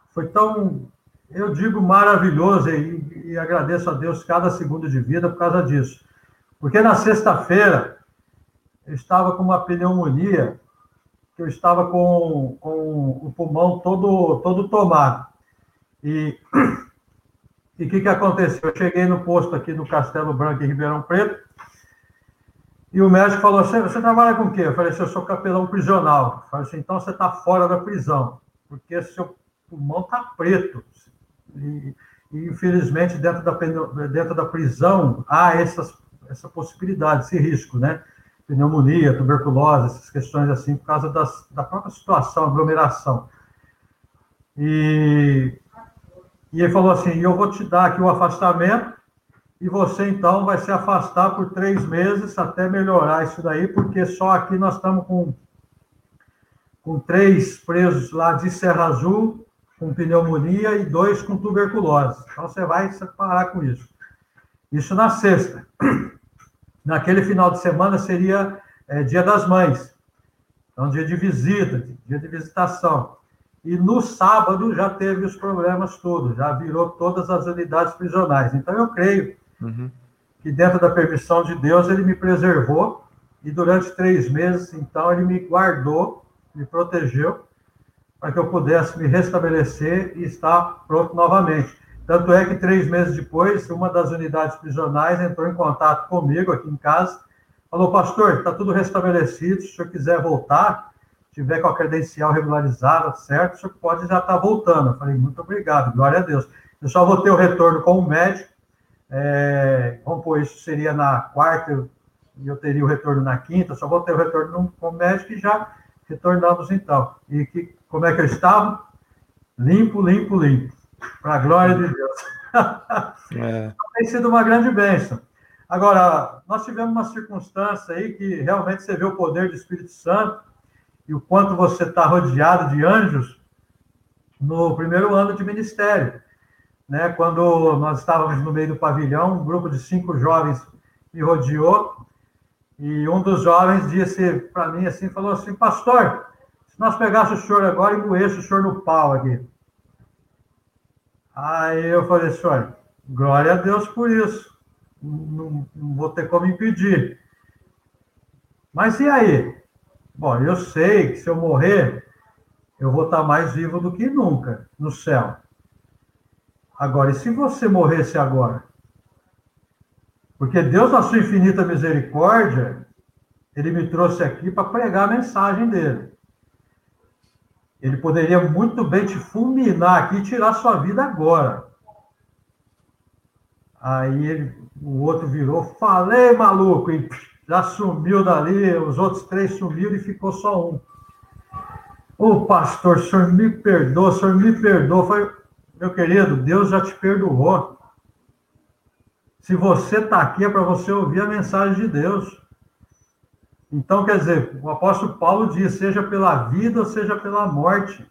[SPEAKER 2] foi tão eu digo maravilhoso e, e, agradeço a Deus cada segundo de vida por causa disso. Porque na sexta-feira eu estava com uma pneumonia, eu estava com, com o pulmão todo, todo tomado. E o que, que aconteceu? Eu cheguei no posto aqui no Castelo Branco, em Ribeirão Preto, e o médico falou assim: Você trabalha com o quê? Eu falei assim: Eu sou capelão prisional. Eu falei assim: Então você está fora da prisão, porque seu pulmão está preto. E, e, infelizmente, dentro da, dentro da prisão, há essas, essa possibilidade, esse risco, né? Pneumonia, tuberculose, essas questões assim, por causa das, da própria situação, aglomeração. E, e ele falou assim: eu vou te dar aqui o afastamento, e você então vai se afastar por três meses até melhorar isso daí, porque só aqui nós estamos com, com três presos lá de Serra Azul com pneumonia e dois com tuberculose. Então você vai separar com isso. Isso na sexta. Naquele final de semana seria é, Dia das Mães. Então, dia de visita, dia de visitação. E no sábado já teve os problemas todos, já virou todas as unidades prisionais. Então, eu creio uhum. que dentro da permissão de Deus ele me preservou e durante três meses, então, ele me guardou, me protegeu para que eu pudesse me restabelecer e estar pronto novamente. Tanto é que três meses depois, uma das unidades prisionais entrou em contato comigo aqui em casa, falou, pastor, está tudo restabelecido, se o senhor quiser voltar, tiver com a credencial regularizada, certo, o senhor pode já estar tá voltando. Eu falei, muito obrigado, glória a Deus. Eu só vou ter o retorno com o médico, é, vamos pôr, isso seria na quarta, e eu teria o retorno na quinta, só vou ter o retorno com o médico e já retornamos então. E que, como é que eu estava? Limpo, limpo, limpo. Para a glória de Deus. É. Tem sido uma grande bênção. Agora, nós tivemos uma circunstância aí que realmente você vê o poder do Espírito Santo e o quanto você está rodeado de anjos no primeiro ano de ministério. Né? Quando nós estávamos no meio do pavilhão, um grupo de cinco jovens me rodeou e um dos jovens disse para mim assim, falou assim, pastor, se nós pegássemos o senhor agora e moesse o senhor no pau aqui. Aí eu falei, senhor, glória a Deus por isso. Não, não vou ter como impedir. Mas e aí? Bom, eu sei que se eu morrer, eu vou estar mais vivo do que nunca no céu. Agora, e se você morresse agora? Porque Deus, na sua infinita misericórdia, ele me trouxe aqui para pregar a mensagem dele. Ele poderia muito bem te fulminar aqui e tirar sua vida agora. Aí ele, o outro virou, falei, maluco, e já sumiu dali, os outros três sumiram e ficou só um. Ô pastor, o senhor me perdoa, o senhor me perdoa. Foi, meu querido, Deus já te perdoou. Se você está aqui é para você ouvir a mensagem de Deus. Então, quer dizer, o apóstolo Paulo diz: seja pela vida ou seja pela morte.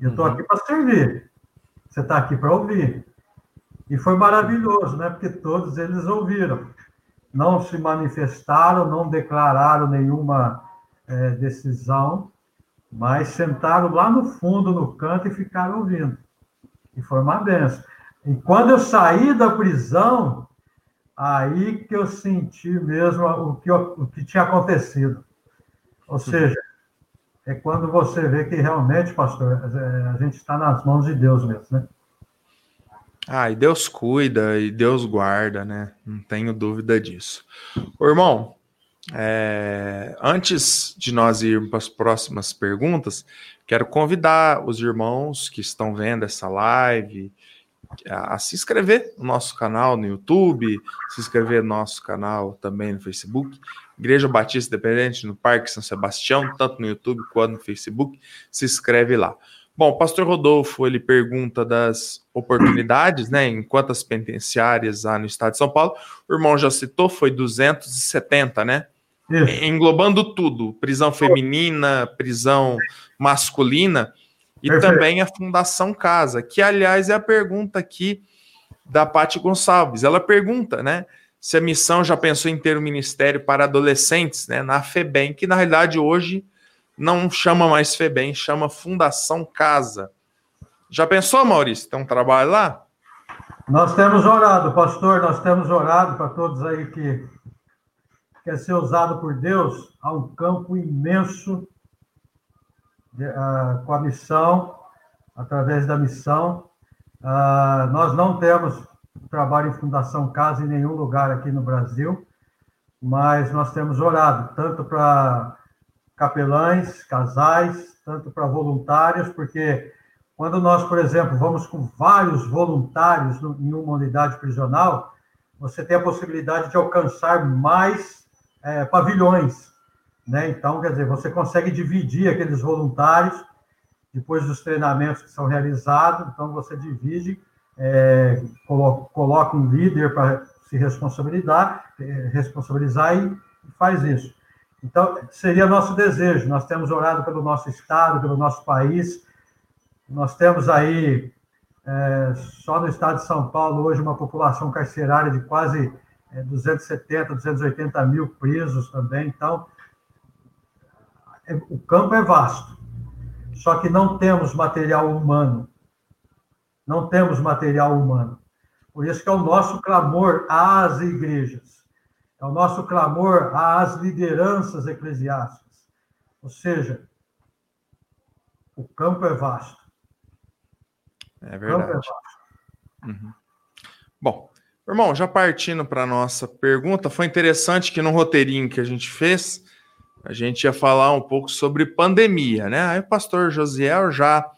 [SPEAKER 2] Eu estou aqui para servir. Você está aqui para ouvir. E foi maravilhoso, né? Porque todos eles ouviram. Não se manifestaram, não declararam nenhuma é, decisão, mas sentaram lá no fundo, no canto, e ficaram ouvindo. E foi uma benção. E quando eu saí da prisão, aí que eu senti mesmo o que, o que tinha acontecido. Ou seja, é quando você vê que realmente, pastor, é, a gente está nas mãos de Deus mesmo, né?
[SPEAKER 1] Ah, e Deus cuida e Deus guarda, né? Não tenho dúvida disso. Ô, irmão, é, antes de nós irmos para as próximas perguntas, quero convidar os irmãos que estão vendo essa live, a, a, se inscrever no nosso canal no YouTube, se inscrever no nosso canal também no Facebook, Igreja Batista Independente no Parque São Sebastião, tanto no YouTube quanto no Facebook, se inscreve lá. Bom, o pastor Rodolfo, ele pergunta das oportunidades, né, em quantas penitenciárias há no estado de São Paulo. O irmão já citou, foi 270, né? Isso. Englobando tudo, prisão feminina, prisão masculina. E Perfeito. também a Fundação Casa, que, aliás, é a pergunta aqui da Paty Gonçalves. Ela pergunta, né? Se a missão já pensou em ter um ministério para adolescentes, né? Na FEBEM, que na realidade hoje não chama mais FEBEM, chama Fundação Casa. Já pensou, Maurício, tem um trabalho lá?
[SPEAKER 2] Nós temos orado, pastor, nós temos orado para todos aí que quer ser usado por Deus. Há um campo imenso uh, com a missão, através da missão. Uh, nós não temos trabalho em Fundação Casa em nenhum lugar aqui no Brasil, mas nós temos orado, tanto para capelães, casais, tanto para voluntários, porque quando nós, por exemplo, vamos com vários voluntários em uma unidade prisional, você tem a possibilidade de alcançar mais é, pavilhões. Né? Então, quer dizer, você consegue dividir aqueles voluntários depois dos treinamentos que são realizados, então você divide, é, coloca, um líder para se responsabilizar, é, responsabilizar e faz isso. Então, seria nosso desejo. Nós temos orado pelo nosso estado, pelo nosso país. Nós temos aí, é, só no estado de São Paulo, hoje, uma população carcerária de quase é, 270, 280 mil presos também. Então, é, o campo é vasto, só que não temos material humano. Não temos material humano. Por isso que é o nosso clamor às igrejas, é o nosso clamor às lideranças eclesiásticas. Ou seja, o campo é vasto.
[SPEAKER 1] É verdade. É vasto. Uhum. Bom, irmão, já partindo para a nossa pergunta, foi interessante que no roteirinho que a gente fez, a gente ia falar um pouco sobre pandemia, né? Aí o pastor Josiel já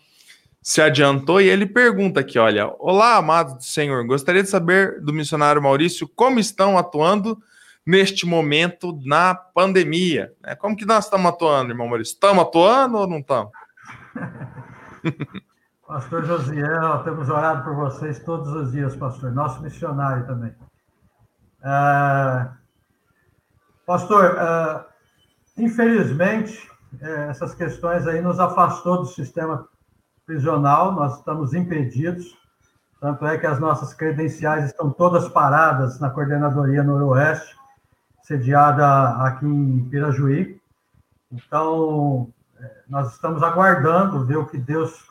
[SPEAKER 1] se adiantou e ele pergunta aqui: olha, olá, amado do Senhor, gostaria de saber do missionário Maurício como estão atuando neste momento na pandemia. Né? Como que nós estamos atuando, irmão Maurício? Estamos atuando ou não estamos?
[SPEAKER 2] pastor Josiel, temos orado por vocês todos os dias, pastor, nosso missionário também. Uh, pastor, uh, infelizmente, é, essas questões aí nos afastou do sistema prisional, nós estamos impedidos, tanto é que as nossas credenciais estão todas paradas na Coordenadoria Noroeste, sediada aqui em Pirajuí. Então, é, nós estamos aguardando ver o que Deus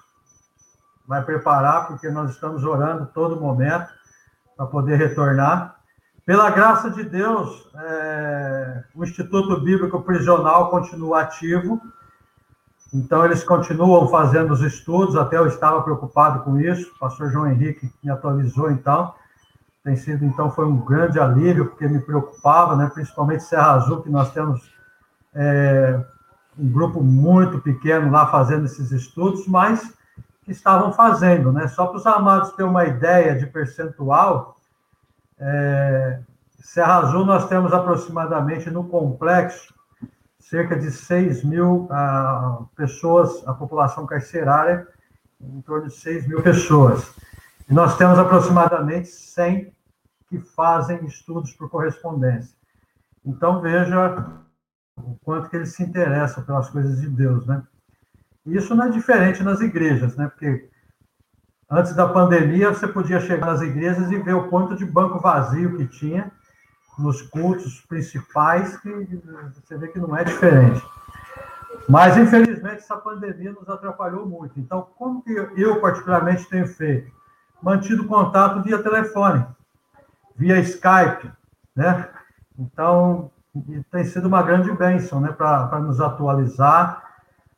[SPEAKER 2] vai preparar, porque nós estamos orando todo momento para poder retornar. Pela graça de Deus, é, o Instituto Bíblico Prisional continua ativo, então eles continuam fazendo os estudos, até eu estava preocupado com isso, o pastor João Henrique me atualizou então, tem sido, então, foi um grande alívio, porque me preocupava, né, principalmente Serra Azul, que nós temos é, um grupo muito pequeno lá fazendo esses estudos, mas que estavam fazendo, né? Só para os amados terem uma ideia de percentual, é, Serra Azul nós temos aproximadamente no complexo cerca de 6 mil ah, pessoas, a população carcerária, em torno de 6 mil pessoas. E nós temos aproximadamente 100 que fazem estudos por correspondência. Então, veja o quanto que eles se interessam pelas coisas de Deus, né? Isso não é diferente nas igrejas, né? Porque antes da pandemia você podia chegar nas igrejas e ver o quanto de banco vazio que tinha nos cultos principais, que você vê que não é diferente. Mas, infelizmente, essa pandemia nos atrapalhou muito. Então, como que eu, particularmente, tenho feito? Mantido contato via telefone, via Skype, né? Então, tem sido uma grande bênção, né, para nos atualizar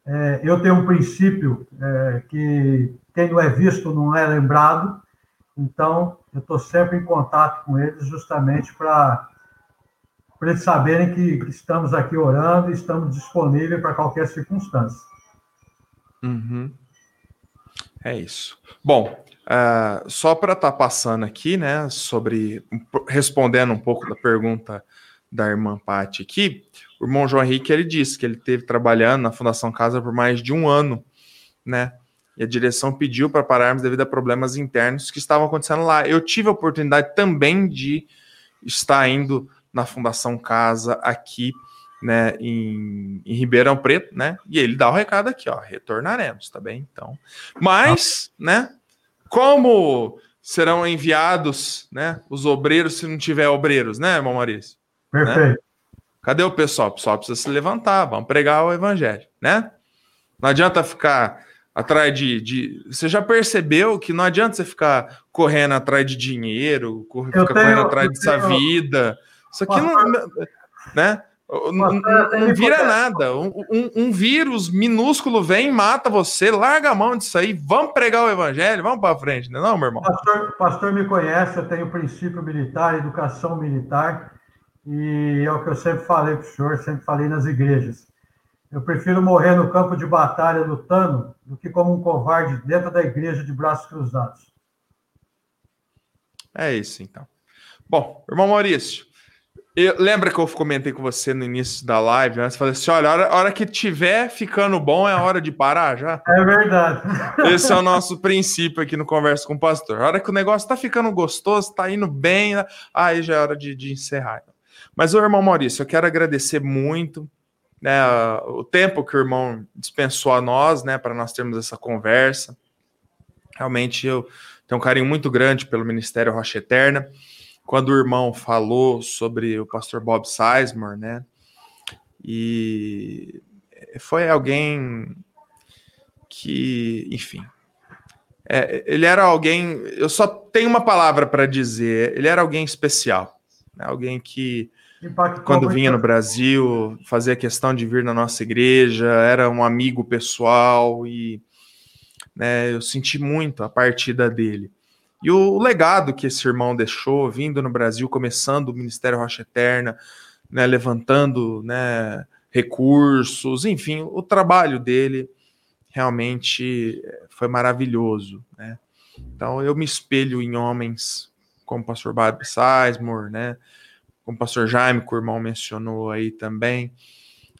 [SPEAKER 2] é, eu tenho um princípio é, que quem não é visto não é lembrado, então eu estou sempre em contato com eles justamente para eles saberem que, estamos aqui orando e estamos disponíveis para qualquer circunstância.
[SPEAKER 1] Uhum. É isso. Bom, uh, só para estar tá passando aqui, né, sobre respondendo um pouco da pergunta da irmã Paty aqui, o irmão João Henrique ele disse que ele teve trabalhando na Fundação Casa por mais de um ano, né? E a direção pediu para pararmos devido a problemas internos que estavam acontecendo lá. Eu tive a oportunidade também de estar indo na Fundação Casa aqui, né, em, em Ribeirão Preto, né? E ele dá o recado aqui, ó, retornaremos, tá bem? Então, mas, né? Como serão enviados, né, os obreiros se não tiver obreiros, né, irmão Maurício?
[SPEAKER 2] Perfeito. Né?
[SPEAKER 1] Cadê o pessoal? O pessoal precisa se levantar, vamos pregar o evangelho, né? Não adianta ficar atrás de, de, Você já percebeu que não adianta você ficar correndo atrás de dinheiro, ficar tenho, correndo atrás dessa tenho... vida. Isso aqui não. Né? Não, não, vira nada. Um, um, um, vírus minúsculo vem, mata você, larga a mão disso aí, vamos pregar o evangelho, vamos para frente, não, é não, meu irmão?
[SPEAKER 2] Pastor, pastor me conhece, eu tenho princípio militar, educação militar. E é o que eu sempre falei para o senhor, sempre falei nas igrejas. Eu prefiro morrer no campo de batalha lutando do que como um covarde dentro da igreja de braços cruzados.
[SPEAKER 1] É isso, então. Bom, irmão Maurício, eu, lembra que eu comentei com você no início da live, né? Você falou assim: olha, a hora, a hora que tiver ficando bom é hora de parar já.
[SPEAKER 2] É verdade.
[SPEAKER 1] Esse é o nosso princípio aqui no Conversa com o Pastor. A hora que o negócio tá ficando gostoso, tá indo bem, aí já é hora de, de encerrar. Mas, o irmão Maurício, eu quero agradecer muito né, o tempo que o irmão dispensou a nós, né, para nós termos essa conversa. Realmente eu tenho um carinho muito grande pelo Ministério Rocha Eterna. Quando o irmão falou sobre o pastor Bob Sizemore, né, e foi alguém que, enfim, É, ele era alguém, eu só tenho uma palavra para dizer, ele era alguém especial, né? alguém que Impactou quando vinha no Brasil fazia questão de vir na nossa igreja, era um amigo pessoal e né, eu senti muito a partida dele. E o legado que esse irmão deixou, vindo no Brasil, começando o Ministério Rocha Eterna, né, levantando né, recursos, enfim, o trabalho dele realmente foi maravilhoso. Né? Então eu me espelho em homens como o pastor Bob Sizemore, né? como o pastor Jaime, que o irmão mencionou aí também.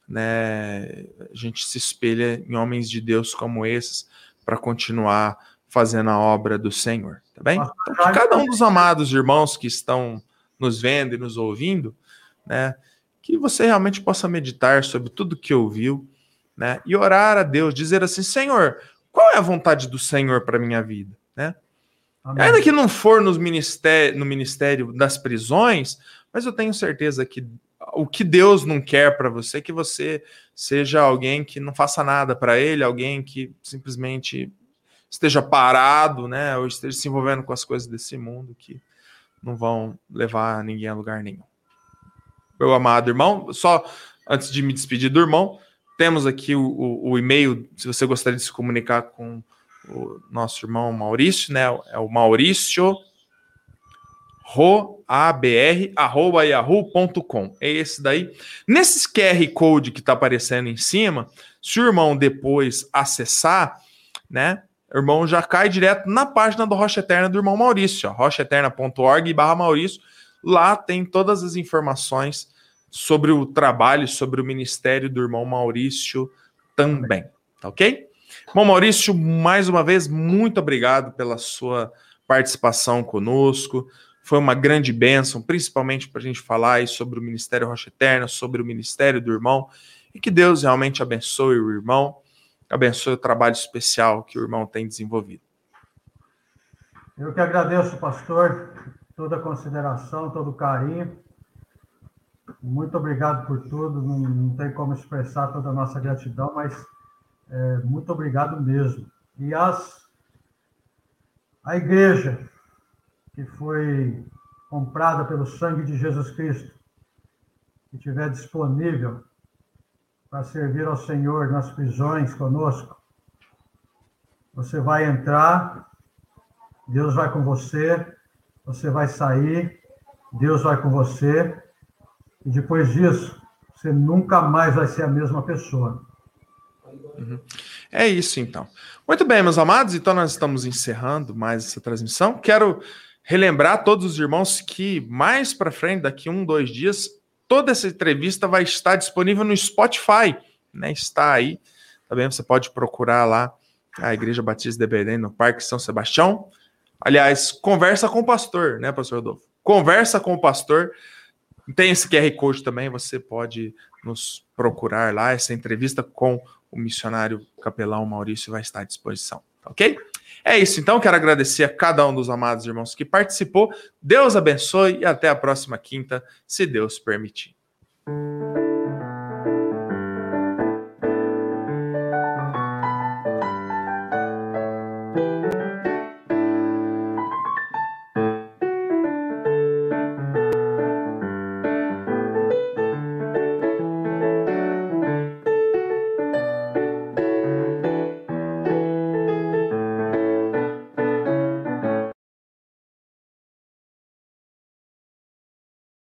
[SPEAKER 1] Né? A gente se espelha em homens de Deus como esses para continuar fazendo a obra do Senhor, tá bem? Então, que cada um dos amados irmãos que estão nos vendo e nos ouvindo, né, que você realmente possa meditar sobre tudo que ouviu, né, e orar a Deus, dizer assim, Senhor, qual é a vontade do Senhor para minha vida, né? Amém. Ainda que não for nos ministério, no ministério das prisões, mas eu tenho certeza que o que Deus não quer para você é que você seja alguém que não faça nada para Ele, alguém que simplesmente esteja parado, né, ou esteja se envolvendo com as coisas desse mundo que não vão levar ninguém a lugar nenhum. Meu amado irmão, só antes de me despedir do irmão, temos aqui o, o, o e-mail, se você gostaria de se comunicar com o nosso irmão Maurício, né, é o Maurício roabr@yahoo.com. É esse daí. Nesse QR Code que está aparecendo em cima, se o irmão depois acessar, né, irmão já cai direto na página do Rocha Eterna do irmão Maurício, rochaeterna.org barra Maurício. Lá tem todas as informações sobre o trabalho, sobre o ministério do irmão Maurício também, tá ok? Irmão Maurício, mais uma vez, muito obrigado pela sua participação conosco. Foi uma grande bênção, principalmente para a gente falar sobre o Ministério Rocha Eterna, sobre o ministério do irmão, e que Deus realmente abençoe o irmão abençoe o trabalho especial que o irmão tem desenvolvido.
[SPEAKER 2] Eu que agradeço, pastor, toda a consideração, todo o carinho. Muito obrigado por tudo. Não, não tem como expressar toda a nossa gratidão, mas é, muito obrigado mesmo. E as, a igreja que foi comprada pelo sangue de Jesus Cristo, que estiver disponível para servir ao Senhor nas prisões conosco. Você vai entrar, Deus vai com você, você vai sair, Deus vai com você, e depois disso, você nunca mais vai ser a mesma pessoa.
[SPEAKER 1] Uhum. É isso então. Muito bem, meus amados, então nós estamos encerrando mais essa transmissão. Quero relembrar a todos os irmãos que mais para frente, daqui um, dois dias, Toda essa entrevista vai estar disponível no Spotify, né? Está aí, tá bem? Você pode procurar lá a Igreja Batista de Belém no Parque São Sebastião. Aliás, conversa com o pastor, né, pastor Rodolfo? Conversa com o pastor. Tem esse QR Code também, você pode nos procurar lá. Essa entrevista com o missionário capelão Maurício vai estar à disposição, tá ok? É isso, então. Quero agradecer a cada um dos amados irmãos que participou. Deus abençoe e até a próxima quinta, se Deus permitir.